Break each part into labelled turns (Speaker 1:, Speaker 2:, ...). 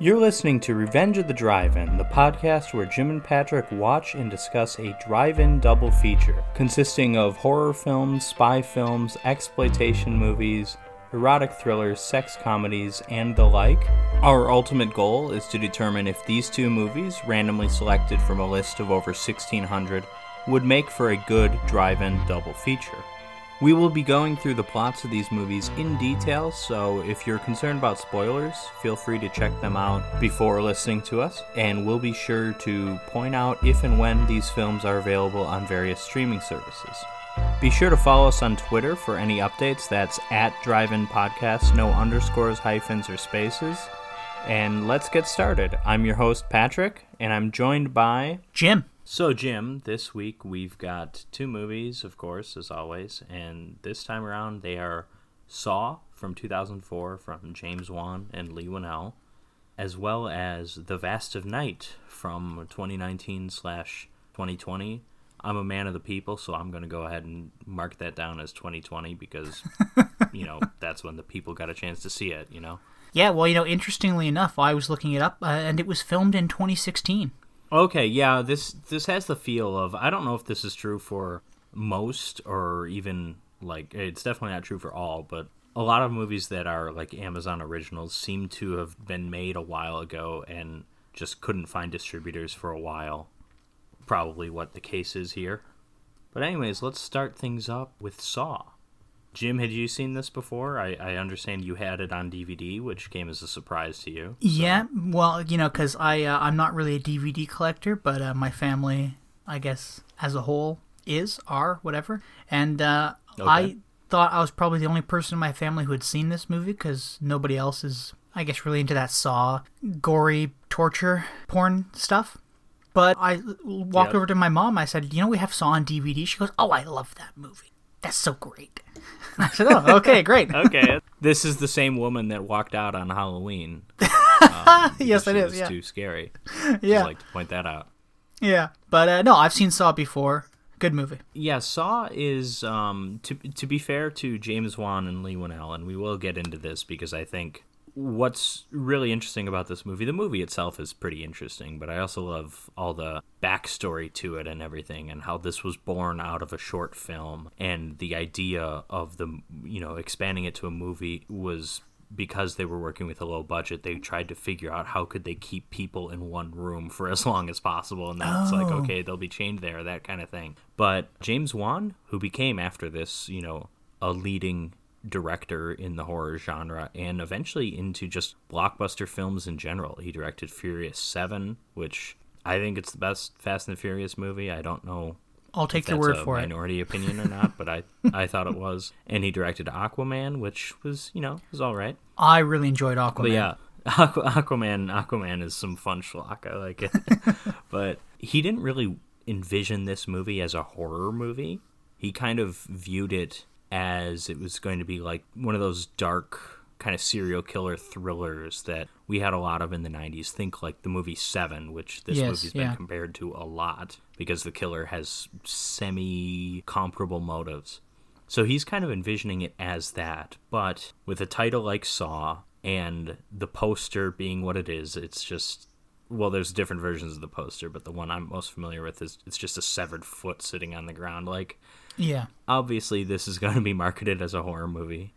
Speaker 1: You're listening to Revenge of the Drive In, the podcast where Jim and Patrick watch and discuss a drive in double feature consisting of horror films, spy films, exploitation movies, erotic thrillers, sex comedies, and the like. Our ultimate goal is to determine if these two movies, randomly selected from a list of over 1600, would make for a good drive in double feature. We will be going through the plots of these movies in detail, so if you're concerned about spoilers, feel free to check them out before listening to us, and we'll be sure to point out if and when these films are available on various streaming services. Be sure to follow us on Twitter for any updates. That's at Drive In Podcast, no underscores, hyphens, or spaces. And let's get started. I'm your host, Patrick, and I'm joined by
Speaker 2: Jim.
Speaker 1: So, Jim, this week we've got two movies, of course, as always, and this time around they are Saw from 2004 from James Wan and Leigh Whannell, as well as The Vast of Night from 2019 slash 2020. I'm a man of the people, so I'm going to go ahead and mark that down as 2020 because, you know, that's when the people got a chance to see it, you know?
Speaker 2: Yeah, well, you know, interestingly enough, I was looking it up, uh, and it was filmed in 2016.
Speaker 1: Okay, yeah, this this has the feel of I don't know if this is true for most or even like it's definitely not true for all, but a lot of movies that are like Amazon originals seem to have been made a while ago and just couldn't find distributors for a while. Probably what the case is here. But anyways, let's start things up with Saw. Jim, had you seen this before? I, I understand you had it on DVD, which came as a surprise to you.
Speaker 2: So. Yeah, well, you know, because I uh, I'm not really a DVD collector, but uh, my family, I guess, as a whole, is are whatever, and uh, okay. I thought I was probably the only person in my family who had seen this movie because nobody else is, I guess, really into that saw, gory torture porn stuff. But I walked yep. over to my mom. I said, "You know, we have Saw on DVD." She goes, "Oh, I love that movie. That's so great." I said, "Oh, okay, great."
Speaker 1: okay, this is the same woman that walked out on Halloween.
Speaker 2: Um, yes, it is. Yeah.
Speaker 1: Too scary.
Speaker 2: Yeah,
Speaker 1: I'd like to point that out.
Speaker 2: Yeah, but uh, no, I've seen Saw before. Good movie.
Speaker 1: Yeah, Saw is um, to to be fair to James Wan and Whannell, and we will get into this because I think what's really interesting about this movie, the movie itself is pretty interesting, but I also love all the backstory to it and everything, and how this was born out of a short film, and the idea of the you know expanding it to a movie was because they were working with a low budget they tried to figure out how could they keep people in one room for as long as possible. And that's oh. like okay they'll be chained there that kind of thing. But james wan who became after this you know a leading director in the horror genre and eventually into just blockbuster films in general. He directed Furious 7, which I think it's the best Fast and the Furious movie. I don't know
Speaker 2: I'll take your word for
Speaker 1: minority it. Minority opinion or not, but I I thought it was. And he directed Aquaman, which was you know was all right.
Speaker 2: I really enjoyed Aquaman.
Speaker 1: But yeah, Aquaman Aquaman is some fun schlock. I like it. but he didn't really envision this movie as a horror movie. He kind of viewed it as it was going to be like one of those dark kind of serial killer thrillers that we had a lot of in the 90s. Think like the movie Seven, which this yes, movie's yeah. been compared to a lot because the killer has semi comparable motives. So he's kind of envisioning it as that, but with a title like Saw and the poster being what it is, it's just well, there's different versions of the poster, but the one I'm most familiar with is it's just a severed foot sitting on the ground. Like,
Speaker 2: yeah,
Speaker 1: obviously this is going to be marketed as a horror movie.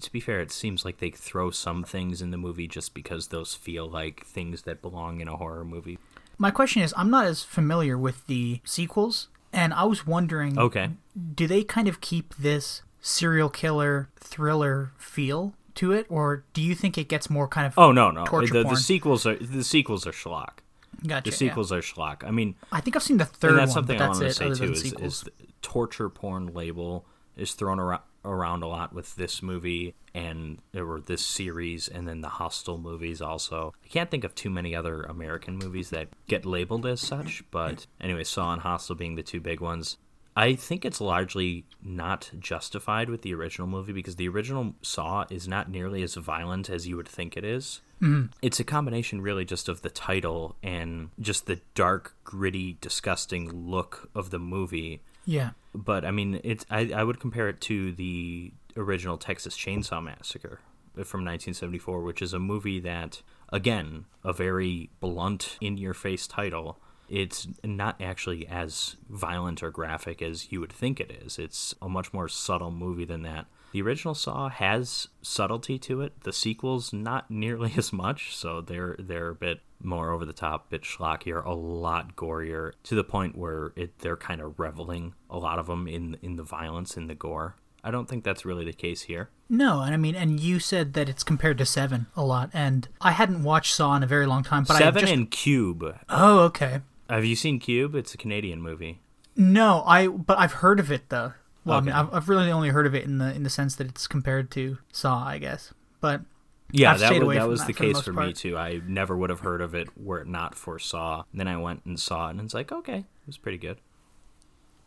Speaker 1: To be fair, it seems like they throw some things in the movie just because those feel like things that belong in a horror movie.
Speaker 2: My question is, I'm not as familiar with the sequels, and I was wondering,
Speaker 1: okay,
Speaker 2: do they kind of keep this serial killer thriller feel to it, or do you think it gets more kind of
Speaker 1: oh no no
Speaker 2: the,
Speaker 1: the, sequels are the sequels are schlock.
Speaker 2: Gotcha,
Speaker 1: the sequels
Speaker 2: yeah.
Speaker 1: are schlock. I mean,
Speaker 2: I think I've seen the third. And
Speaker 1: that's
Speaker 2: one,
Speaker 1: something
Speaker 2: I
Speaker 1: want to
Speaker 2: say
Speaker 1: too is, is torture porn label is thrown around around a lot with this movie and or this series and then the Hostel movies also. I can't think of too many other American movies that get labeled as such, but anyway, Saw and Hostel being the two big ones. I think it's largely not justified with the original movie because the original Saw is not nearly as violent as you would think it is.
Speaker 2: Mm-hmm.
Speaker 1: It's a combination, really, just of the title and just the dark, gritty, disgusting look of the movie.
Speaker 2: Yeah.
Speaker 1: But I mean, it's I, I would compare it to the original Texas Chainsaw Massacre from 1974, which is a movie that again, a very blunt, in your face title. It's not actually as violent or graphic as you would think it is. It's a much more subtle movie than that. The original Saw has subtlety to it. The sequels not nearly as much, so they're they're a bit more over the top, a bit schlockier, a lot gorier, to the point where it they're kind of reveling a lot of them in in the violence in the gore. I don't think that's really the case here.
Speaker 2: No, and I mean, and you said that it's compared to Seven a lot, and I hadn't watched Saw in a very long time. But
Speaker 1: Seven
Speaker 2: I just...
Speaker 1: and Cube.
Speaker 2: Oh, okay.
Speaker 1: Have you seen Cube? It's a Canadian movie.
Speaker 2: No, I but I've heard of it though. Well, okay. I mean, I've, I've really only heard of it in the in the sense that it's compared to Saw, I guess. But
Speaker 1: yeah, I've that was, that was that the case for, for me too. I never would have heard of it were it not for Saw. And then I went and saw it, and it's like, okay, it was pretty good.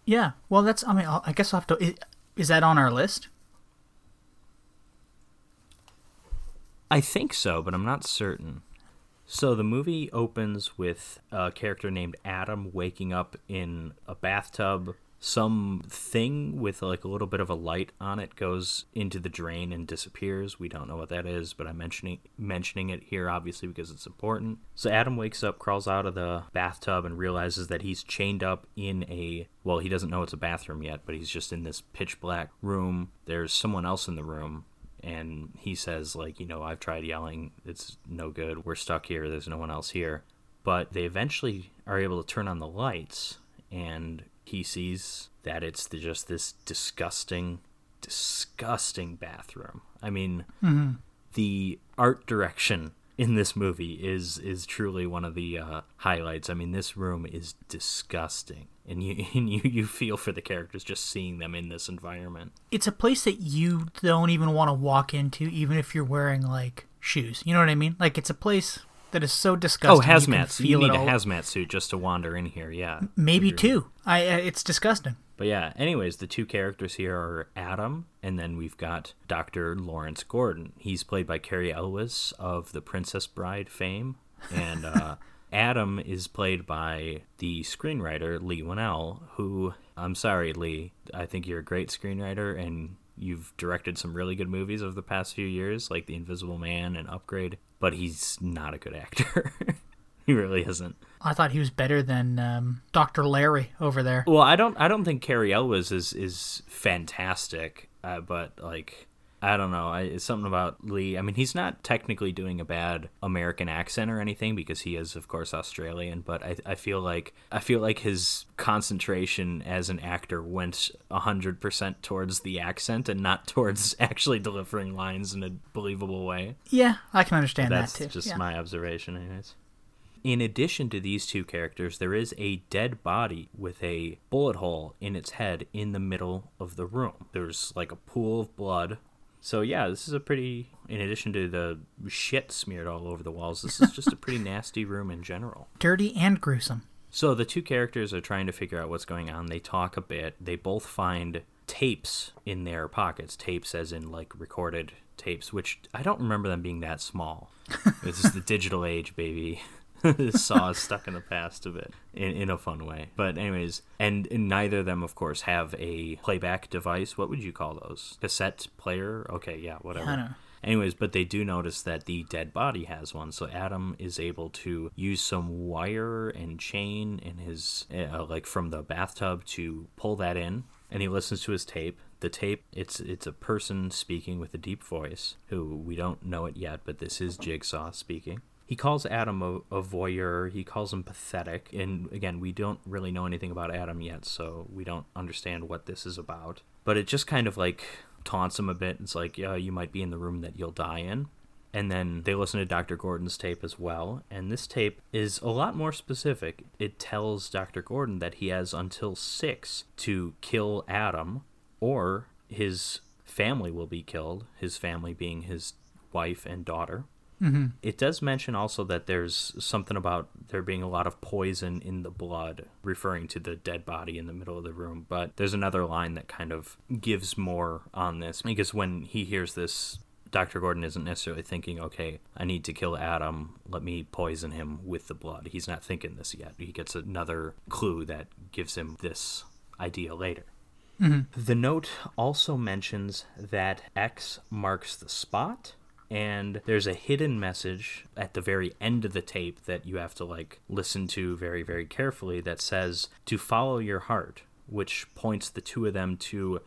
Speaker 2: Yeah, well, that's. I mean, I guess I'll have to. Is that on our list?
Speaker 1: I think so, but I'm not certain. So the movie opens with a character named Adam waking up in a bathtub some thing with like a little bit of a light on it goes into the drain and disappears. We don't know what that is, but I'm mentioning mentioning it here obviously because it's important. So Adam wakes up, crawls out of the bathtub and realizes that he's chained up in a well, he doesn't know it's a bathroom yet, but he's just in this pitch black room. There's someone else in the room and he says like, you know, I've tried yelling, it's no good. We're stuck here. There's no one else here. But they eventually are able to turn on the lights and he sees that it's the, just this disgusting, disgusting bathroom. I mean, mm-hmm. the art direction in this movie is is truly one of the uh, highlights. I mean, this room is disgusting, and you and you you feel for the characters just seeing them in this environment.
Speaker 2: It's a place that you don't even want to walk into, even if you're wearing like shoes. You know what I mean? Like it's a place that is so disgusting.
Speaker 1: Oh, hazmat! You, you need a hazmat suit just to wander in here. Yeah,
Speaker 2: maybe two. I uh, it's disgusting.
Speaker 1: But yeah, anyways, the two characters here are Adam, and then we've got Dr. Lawrence Gordon. He's played by Cary Elwes of the Princess Bride fame, and uh, Adam is played by the screenwriter Leigh Whannell, who I'm sorry, Leigh, I think you're a great screenwriter, and you've directed some really good movies over the past few years, like The Invisible Man and Upgrade but he's not a good actor. he really isn't.
Speaker 2: I thought he was better than um, Dr. Larry over there.
Speaker 1: Well, I don't. I don't think Cary Elwes is is fantastic, uh, but like I don't know. I, it's something about Leigh. I mean, he's not technically doing a bad American accent or anything because he is, of course, Australian. But I, I feel like I feel like his concentration as an actor went hundred percent towards the accent and not towards actually delivering lines in a believable way.
Speaker 2: Yeah, I can understand
Speaker 1: That's
Speaker 2: that too.
Speaker 1: just
Speaker 2: yeah.
Speaker 1: my observation, anyways. In addition to these two characters, there is a dead body with a bullet hole in its head in the middle of the room. There's like a pool of blood so yeah, this is a pretty. In addition to the shit smeared all over the walls, this is just a pretty nasty room in general.
Speaker 2: Dirty and gruesome.
Speaker 1: So the two characters are trying to figure out what's going on. They talk a bit. They both find tapes in their pockets. Tapes, as in like recorded tapes, which I don't remember them being that small. this is the digital age, baby. Saw is stuck in the past a bit in, in a fun way. But anyways, and, and, neither of them, of course, have a playback device. What would you call those? Cassette player? Okay, yeah, whatever.
Speaker 2: Yeah,
Speaker 1: Anyways, but they do notice that the dead body has one, so Adam is able to use some wire and chain in his, uh, like from the bathtub to pull that in, and he listens to his tape. The tape, it's it's a person speaking with a deep voice, who we don't know it yet, but this is Jigsaw speaking he calls Adam a, a, voyeur. He calls him pathetic. And again, we don't really know anything about Adam yet, so we don't understand what this is about. But it just kind of like taunts him a bit. It's like, yeah, you might be in the room that you'll die in. And then they listen to Dr. Gordon's tape as well. And this tape is a lot more specific. It tells Dr. Gordon that he has until six to kill Adam, or his family will be killed, his family being his wife and daughter. Mm-hmm. It does mention also that there's something about there being a lot of poison in the blood, referring to the dead body in the middle of the room. But there's another line that kind of gives more on this because when he hears this, Dr. Gordon isn't necessarily thinking, okay, I need to kill Adam. Let me poison him with the blood. He's not thinking this yet. He gets another clue that gives him this idea later. Mm-hmm. The note also mentions that X marks the spot and there's a hidden message at the very end of the tape that you have to like listen to very very carefully that says to follow your heart which points the two of them to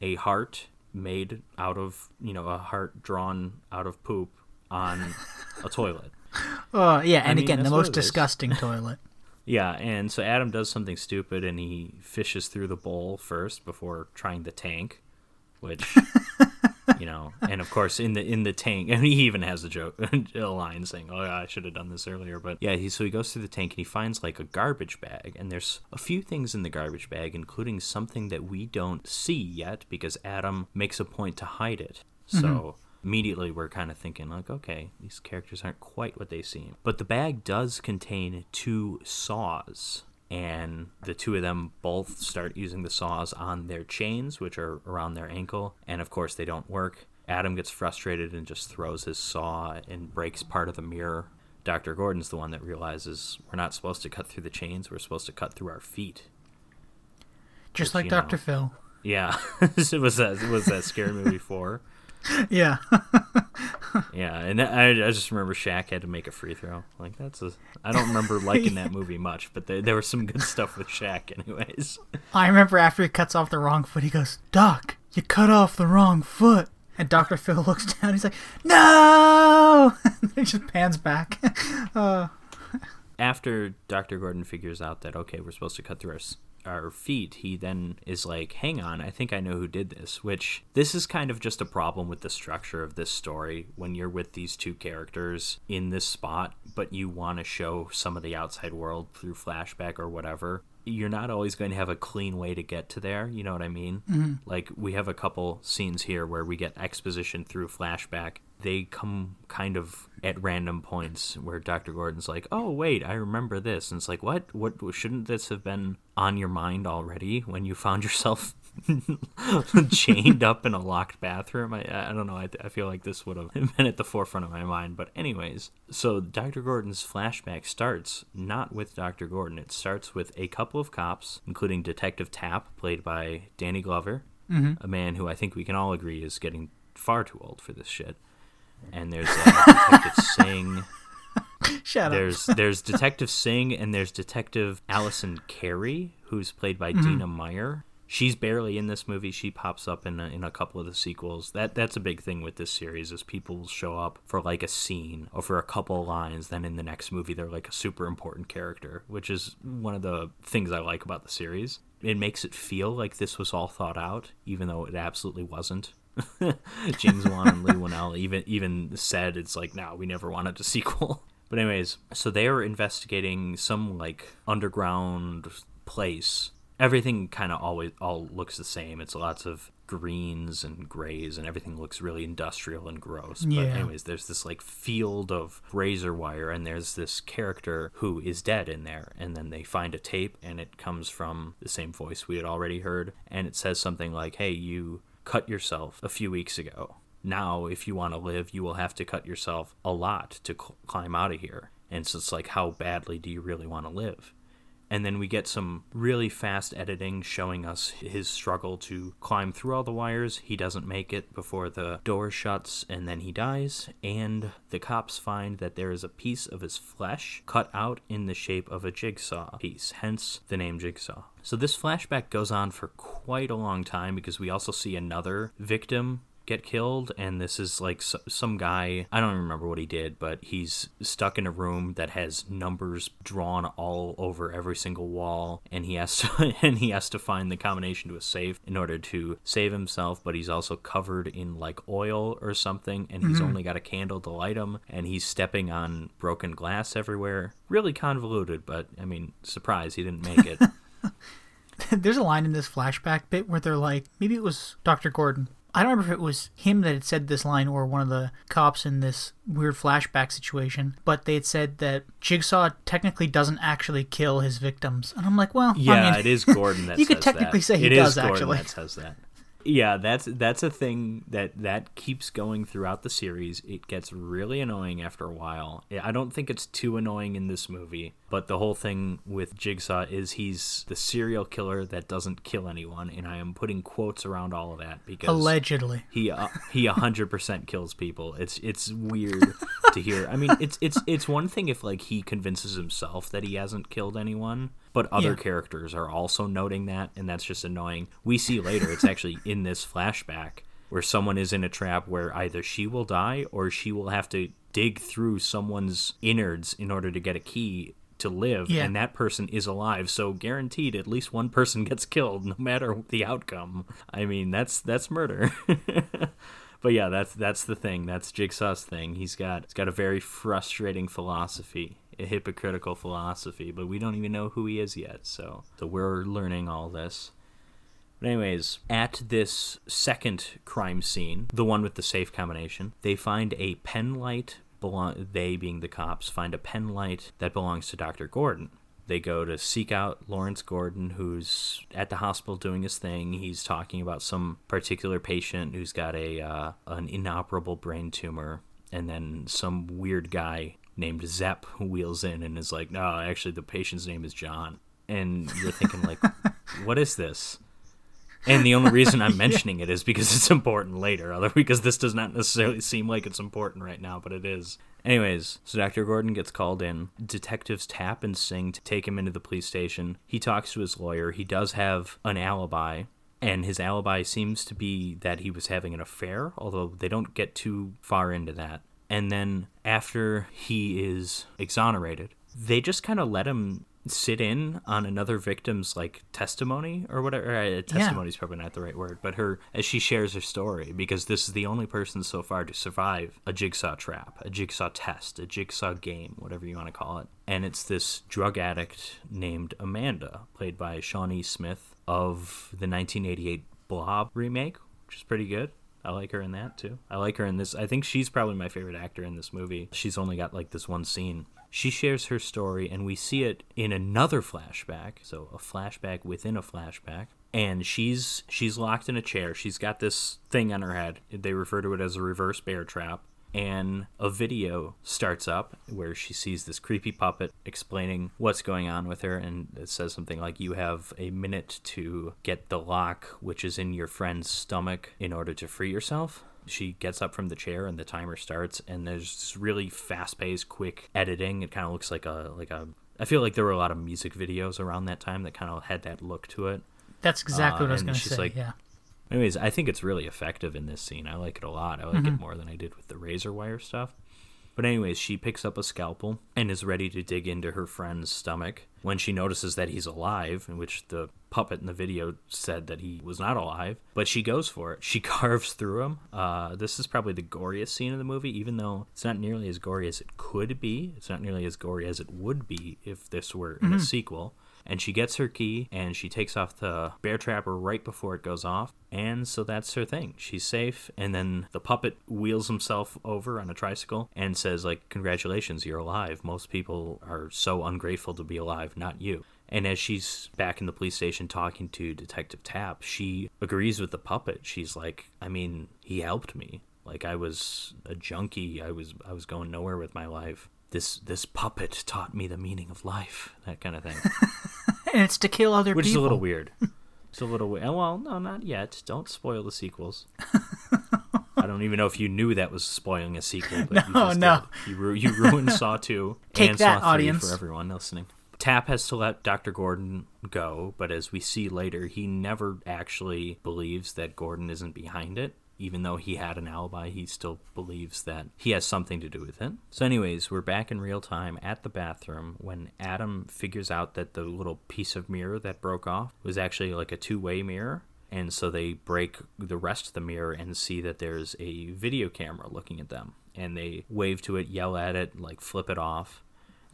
Speaker 1: a heart made out of you know a heart drawn out of poop on a toilet
Speaker 2: Oh yeah, and
Speaker 1: I mean,
Speaker 2: again, the most disgusting toilet.
Speaker 1: yeah and so adam does something stupid and he fishes through the bowl first before trying the tank which you know and of course in the in the tank and he even has a joke a line saying oh yeah i should have done this earlier but yeah he so he goes through the tank and he finds like a garbage bag and there's a few things in the garbage bag including something that we don't see yet because adam makes a point to hide it. Mm-hmm. So immediately we're kind of thinking like okay these characters aren't quite what they seem. But the bag does contain two saws and the two of them both start using the saws on their chains, which are around their ankle, and of course they don't work. Adam gets frustrated and just throws his saw and breaks part of the mirror. Dr. Gordon's the one that realizes we're not supposed to cut through the chains, we're supposed to cut through our feet.
Speaker 2: Just
Speaker 1: Which,
Speaker 2: like Dr.
Speaker 1: know.
Speaker 2: Phil.
Speaker 1: Yeah, it was that was that scary movie four.
Speaker 2: Yeah.
Speaker 1: Yeah, and I, I just remember Shaq had to make a free throw. Like that's a I don't remember liking that movie much, but there, there was some good stuff with Shaq, anyways.
Speaker 2: I remember after he cuts off the wrong foot, he goes, Doc, you cut off the wrong foot. And Dr. Phil looks down, he's like, No! and he just pans back. uh,
Speaker 1: after Dr. Gordon figures out that okay, we're supposed to cut through our our feet, he then is like, "Hang on, I think I know who did this." Which this is kind of just a problem with the structure of this story when you're with these two characters in this spot, but you want to show some of the outside world through flashback or whatever. You're not always going to have a clean way to get to there. You know what I mean? Mm-hmm. Like we have a couple scenes here where we get exposition through flashback. They come kind of at random points where Dr. Gordon's like, "Oh wait, I remember this," and it's like, "What? What? Shouldn't this have been on your mind already when you found yourself chained up in a locked bathroom?" I, I don't know. I, I feel like this would have been at the forefront of my mind. But anyways, so Dr. Gordon's flashback starts not with Dr. Gordon. It starts with a couple of cops, including Detective Tapp, played by Danny Glover, mm-hmm. a man who I think we can all agree is getting far too old for this shit. And there's uh, Detective Singh.
Speaker 2: shut up.
Speaker 1: There's there's Detective Singh and there's Detective Allison Kerry, who's played by Dina Meyer. She's barely in this movie. She pops up in a, in a couple of the sequels. That that's a big thing with this series is people will show up for like a scene or for a couple of lines. Then in the next movie they're like a super important character, which is one of the things I like about the series. It makes it feel like this was all thought out, even though it absolutely wasn't. James Wan and Leigh Whannell even even said it's like, no, we never wanted a sequel. But anyways, so they were investigating some like underground place. Everything kind of always all looks the same. It's lots of greens and grays, and everything looks really industrial and gross. But
Speaker 2: Yeah.
Speaker 1: anyways, there's this like field of razor wire, and there's this character who is dead in there. And then they find a tape, and it comes from the same voice we had already heard, and it says something like, "Hey, you cut yourself a few weeks ago." now if you want to live you will have to cut yourself a lot to cl- climb out of here. And so it's like how badly do you really want to live? And then we get some really fast editing showing us his struggle to climb through all the wires. He doesn't make it before the door shuts and then he dies. And the cops find that there is a piece of his flesh cut out in the shape of a jigsaw piece hence the name jigsaw so this flashback goes on for quite a long time because we also see another victim get killed and this is like some guy i don't remember what he did but he's stuck in a room that has numbers drawn all over every single wall and he has to and he has to find the combination to a safe in order to save himself but he's also covered in like oil or something and he's mm-hmm. only got a candle to light him and he's stepping on broken glass everywhere. Really convoluted but i mean surprise he didn't make it
Speaker 2: There's a line in this flashback bit where they're like, maybe it was Dr. Gordon. I don't remember if it was him that had said this line or one of the cops in this weird flashback situation, but they had said that Jigsaw technically doesn't actually kill his victims. And I'm like, well,
Speaker 1: Yeah,
Speaker 2: I mean,
Speaker 1: it is Gordon that
Speaker 2: you could technically
Speaker 1: that.
Speaker 2: say he
Speaker 1: It
Speaker 2: does,
Speaker 1: is Gordon
Speaker 2: actually.
Speaker 1: that says that. Yeah, that's that's a thing that that keeps going throughout the series. It gets really annoying after a while. I don't think it's too annoying in this movie, But the whole thing with Jigsaw is he's the serial killer that doesn't kill anyone, and I am putting quotes around all of that because
Speaker 2: allegedly
Speaker 1: he uh, he hundred percent kills people. It's it's weird to hear. I mean, it's it's it's one thing if like he convinces himself that he hasn't killed anyone, but other
Speaker 2: Yeah.
Speaker 1: characters are also noting that, and that's just annoying. We see later it's actually in this flashback where someone is in a trap where either she will die or she will have to dig through someone's innards in order to get a key to live
Speaker 2: Yeah.
Speaker 1: and that person is alive. So guaranteed at least one person gets killed no matter the outcome. I mean that's that's murder. But yeah that's that's the thing. That's jigsaw's thing. He's got he's got a very frustrating philosophy a hypocritical philosophy but we don't even know who he is yet. So so we're learning all this. But anyways, at this second crime scene, the one with the safe combination, they find a pen light. Belong- they being the cops find a pen light that belongs to Dr. Gordon. They go to seek out Lawrence Gordon, who's at the hospital doing his thing. He's talking about some particular patient who's got a uh, an inoperable brain tumor, and then some weird guy named Zep wheels in and is like, "No, actually, the patient's name is John." And you're thinking like, "What is this?" And the only reason I'm mentioning it is because it's important later, other because this does not necessarily seem like it's important right now, but it is. Anyways, so Dr. Gordon gets called in. Detectives tapp and singh to take him into the police station. He talks to his lawyer. He does have an alibi, and his alibi seems to be that he was having an affair, although they don't get too far into that. And then after he is exonerated, they just kind of let him sit in on another victim's like testimony or whatever. Uh, testimony is probably not the right word, but her as she shares her story because this is the only person so far to survive a jigsaw trap, a jigsaw test, a jigsaw game, whatever you want to call it. And it's this drug addict named Amanda, played by Shawnee Smith of the 1988 Blob remake, which is pretty good. I like her in that too. I like her in this. I think she's probably my favorite actor in this movie. She's only got like this one scene. She shares her story, and we see it in another flashback. So a flashback within a flashback, and she's she's locked in a chair. She's got this thing on her head. They refer to it as a reverse bear trap. And a video starts up where she sees this creepy puppet explaining what's going on with her, and it says something like, "You have a minute to get the lock, which is in your friend's stomach, in order to free yourself." She gets up from the chair and the timer starts and there's this really fast-paced quick editing. It kind of looks like a like a i feel like there were a lot of music videos around that time that kind of had that look to it.
Speaker 2: That's exactly
Speaker 1: Uh,
Speaker 2: what I was
Speaker 1: and
Speaker 2: going to
Speaker 1: she's
Speaker 2: say.
Speaker 1: like-
Speaker 2: yeah.
Speaker 1: anyways i think it's really effective in this scene. I like it a lot. I like it more than i did with the razor wire stuff but anyways she picks up a scalpel and is ready to dig into her friend's stomach when she notices that he's alive in which the puppet in the video said that he was not alive but she goes for it. She carves through him. Uh, this is probably the goriest scene of the movie even though it's not nearly as gory as it could be. It's not nearly as gory as it would be if this were in a sequel and she gets her key and she takes off the bear trapper right before it goes off. And so that's her thing. She's safe. And then the puppet wheels himself over on a tricycle and says like congratulations you're alive. Most people are so ungrateful to be alive not you. And as she's back in the police station talking to detective tapp she agrees with the puppet. She's like i mean he helped me. Like i was a junkie. I was i was going nowhere with my life this this puppet taught me the meaning of life that kind of thing
Speaker 2: And it's to kill other
Speaker 1: which
Speaker 2: people.
Speaker 1: Which is a little weird. It's a little weird. Well, no, not yet. Don't spoil the sequels. I don't even know if you knew that was spoiling a sequel, but you
Speaker 2: No,
Speaker 1: just
Speaker 2: no.
Speaker 1: did. You, ru- you ruined Saw 2
Speaker 2: Take
Speaker 1: and
Speaker 2: that,
Speaker 1: Saw 3
Speaker 2: audience.
Speaker 1: for everyone listening. Tapp has to let Dr. Gordon go, but as we see later, he never actually believes that Gordon isn't behind it. Even though he had an alibi, he still believes that he has something to do with it. So, anyways, we're back in real time at the bathroom when Adam figures out that the little piece of mirror that broke off was actually like a two way mirror. And so they break the rest of the mirror and see that there's a video camera looking at them. And they wave to it, yell at it, like flip it off.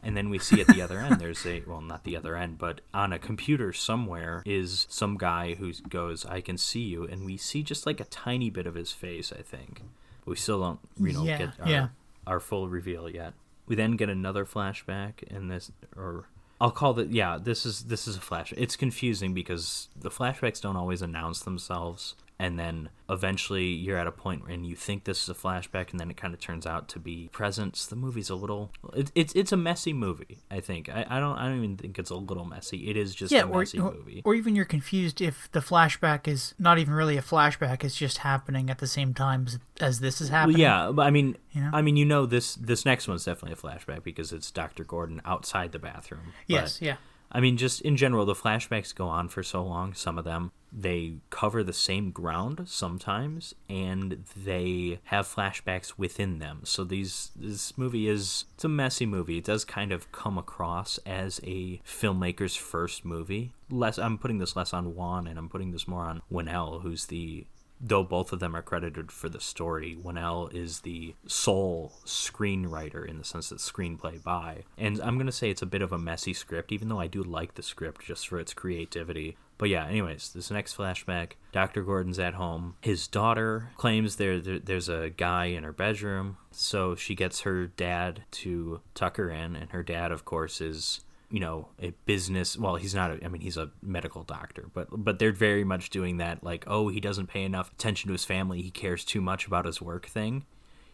Speaker 1: And then we see at the other end, there's a, well, not the other end, but on a computer somewhere is some guy who goes, I can see you. And we see just like a tiny bit of his face, I think. But we still don't, you know,
Speaker 2: Yeah,
Speaker 1: get our,
Speaker 2: yeah.
Speaker 1: our full reveal yet. We then get another flashback in this, or I'll call it, yeah, this is, this is a flash. It's confusing because the flashbacks don't always announce themselves and then eventually you're at a point point and you think this is a flashback and then it kind of turns out to be presence the movie's a little it, it's it's a messy movie i think I, I don't i don't even think it's a little messy it is just
Speaker 2: yeah,
Speaker 1: a messy
Speaker 2: or,
Speaker 1: movie
Speaker 2: or even you're confused if the flashback is not even really a flashback; it's just happening at the same time as, as this is happening.
Speaker 1: Well, yeah, but I mean,
Speaker 2: You know?
Speaker 1: I mean, you know, this this next one's definitely a flashback because it's Dr. Gordon outside the bathroom.
Speaker 2: Yes. Yeah.
Speaker 1: I mean, just in general, the flashbacks go on for so long. Some of them they cover the same ground sometimes, and they have flashbacks within them. So these this movie is it's a messy movie. It does kind of come across as a filmmaker's first movie. Less, I'm putting this less on Wan, and I'm putting this more on Whannell, who's the though both of them are credited for the story, Whannell is the sole screenwriter in the sense that screenplay by. And I'm going to say it's a bit of a messy script, even though I do like the script just for its creativity. But yeah, anyways, this next flashback Dr. Gordon's at home. His daughter claims there, there there's a guy in her bedroom, so she gets her dad to tuck her in, and her dad, of course, is you know a business well he's not a, i mean he's a medical doctor but but they're very much doing that like oh he doesn't pay enough attention to his family he cares too much about his work thing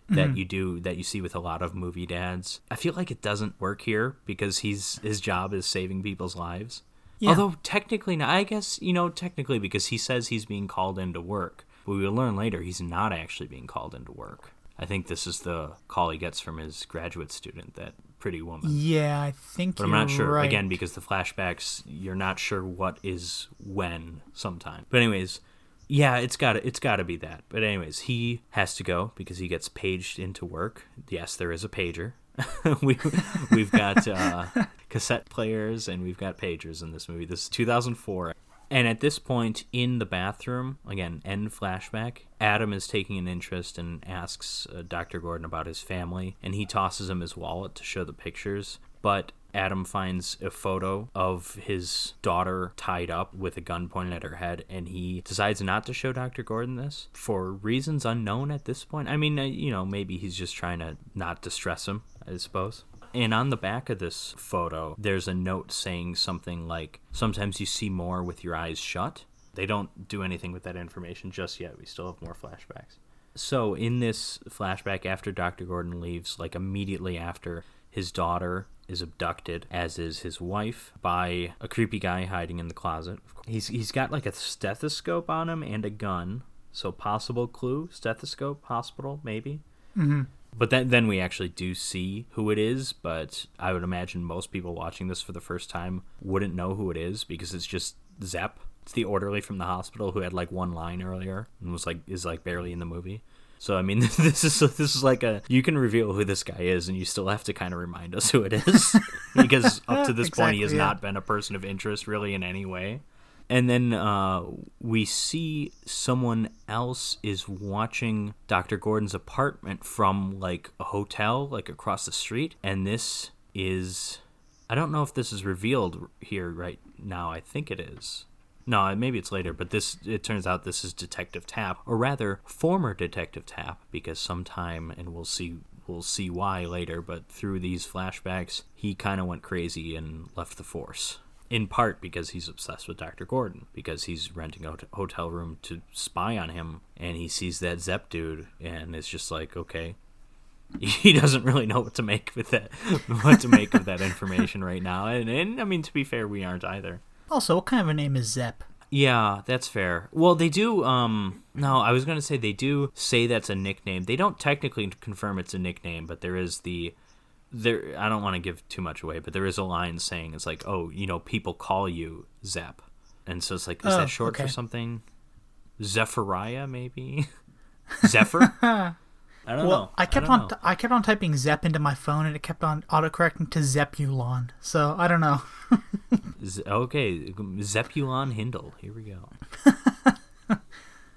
Speaker 1: that mm-hmm. you do that you see with a lot of movie dads. I feel like it doesn't work here because he's his job is saving people's lives.
Speaker 2: Yeah.
Speaker 1: although technically i guess you know technically because he says he's being called into work but we will learn later he's not actually being called into work. I think this is the call he gets from his graduate student that pretty woman
Speaker 2: Yeah, I think
Speaker 1: but I'm not sure
Speaker 2: right.
Speaker 1: again because the flashbacks you're not sure what is when sometimes. But anyways, yeah, it's got it's got to be that. But anyways, he has to go because he gets paged into work. Yes, there is a pager. we we've got uh, cassette players and we've got pagers in this movie. This is 2004. And at this point in the bathroom, again, end flashback, Adam is taking an interest and asks uh, Dr. Gordon about his family, and he tosses him his wallet to show the pictures. But Adam finds a photo of his daughter tied up with a gun pointed at her head, and he decides not to show Dr. Gordon this for reasons unknown at this point. I mean, uh, you know, maybe he's just trying to not distress him, I suppose. And on the back of this photo, there's a note saying something like, Sometimes you see more with your eyes shut. They don't do anything with that information just yet. We still have more flashbacks. So, in this flashback, after Dr. Gordon leaves, like immediately after, his daughter is abducted, as is his wife, by a creepy guy hiding in the closet. He's, he's got like a stethoscope on him and a gun. So, possible clue stethoscope, hospital, maybe. Mm-hmm. But then, then we actually do see who it is. But I would imagine most people watching this for the first time wouldn't know who it is because it's just Zep. It's the orderly from the hospital who had like one line earlier and was like is like barely in the movie. So I mean, this is this is like a you can reveal who this guy is, and you still have to kind of remind us who it is because up to this point he has
Speaker 2: yeah.
Speaker 1: not been a person of interest really in any way. And then uh, we see someone else is watching Dr. Gordon's apartment from like a hotel, like across the street. And this is, I don't know if this is revealed here right now. I think it is. No, maybe it's later, but this, it turns out this is Detective Tapp, or rather, former Detective Tapp, because sometime, and we'll see. We'll see why later, but through these flashbacks, he kind of went crazy and left the force in part because he's obsessed with Dr. Gordon, because he's renting a hotel room to spy on him, and he sees that Zep dude, and it's just like, okay. He doesn't really know what to make with that, what to make of that information right now, and, and I mean to be fair, we aren't either.
Speaker 2: Also, what kind of a name is Zep?
Speaker 1: Yeah, that's fair. Well, they do. Um, no, I was gonna say they do say that's a nickname. They don't technically confirm it's a nickname, but there is the there. I don't want to give too much away, but there is a line saying it's like, oh, you know, people call you Zep, and so it's like, is
Speaker 2: Oh,
Speaker 1: that short
Speaker 2: okay.
Speaker 1: for something? Zephaniah, maybe. Zephyr. I don't
Speaker 2: Well,
Speaker 1: know.
Speaker 2: I kept
Speaker 1: don't
Speaker 2: on
Speaker 1: know.
Speaker 2: I kept on typing Zep into my phone, and it kept on autocorrecting to Zepulon. So I don't know.
Speaker 1: Z- okay, Zepulon Hindle. Here we go.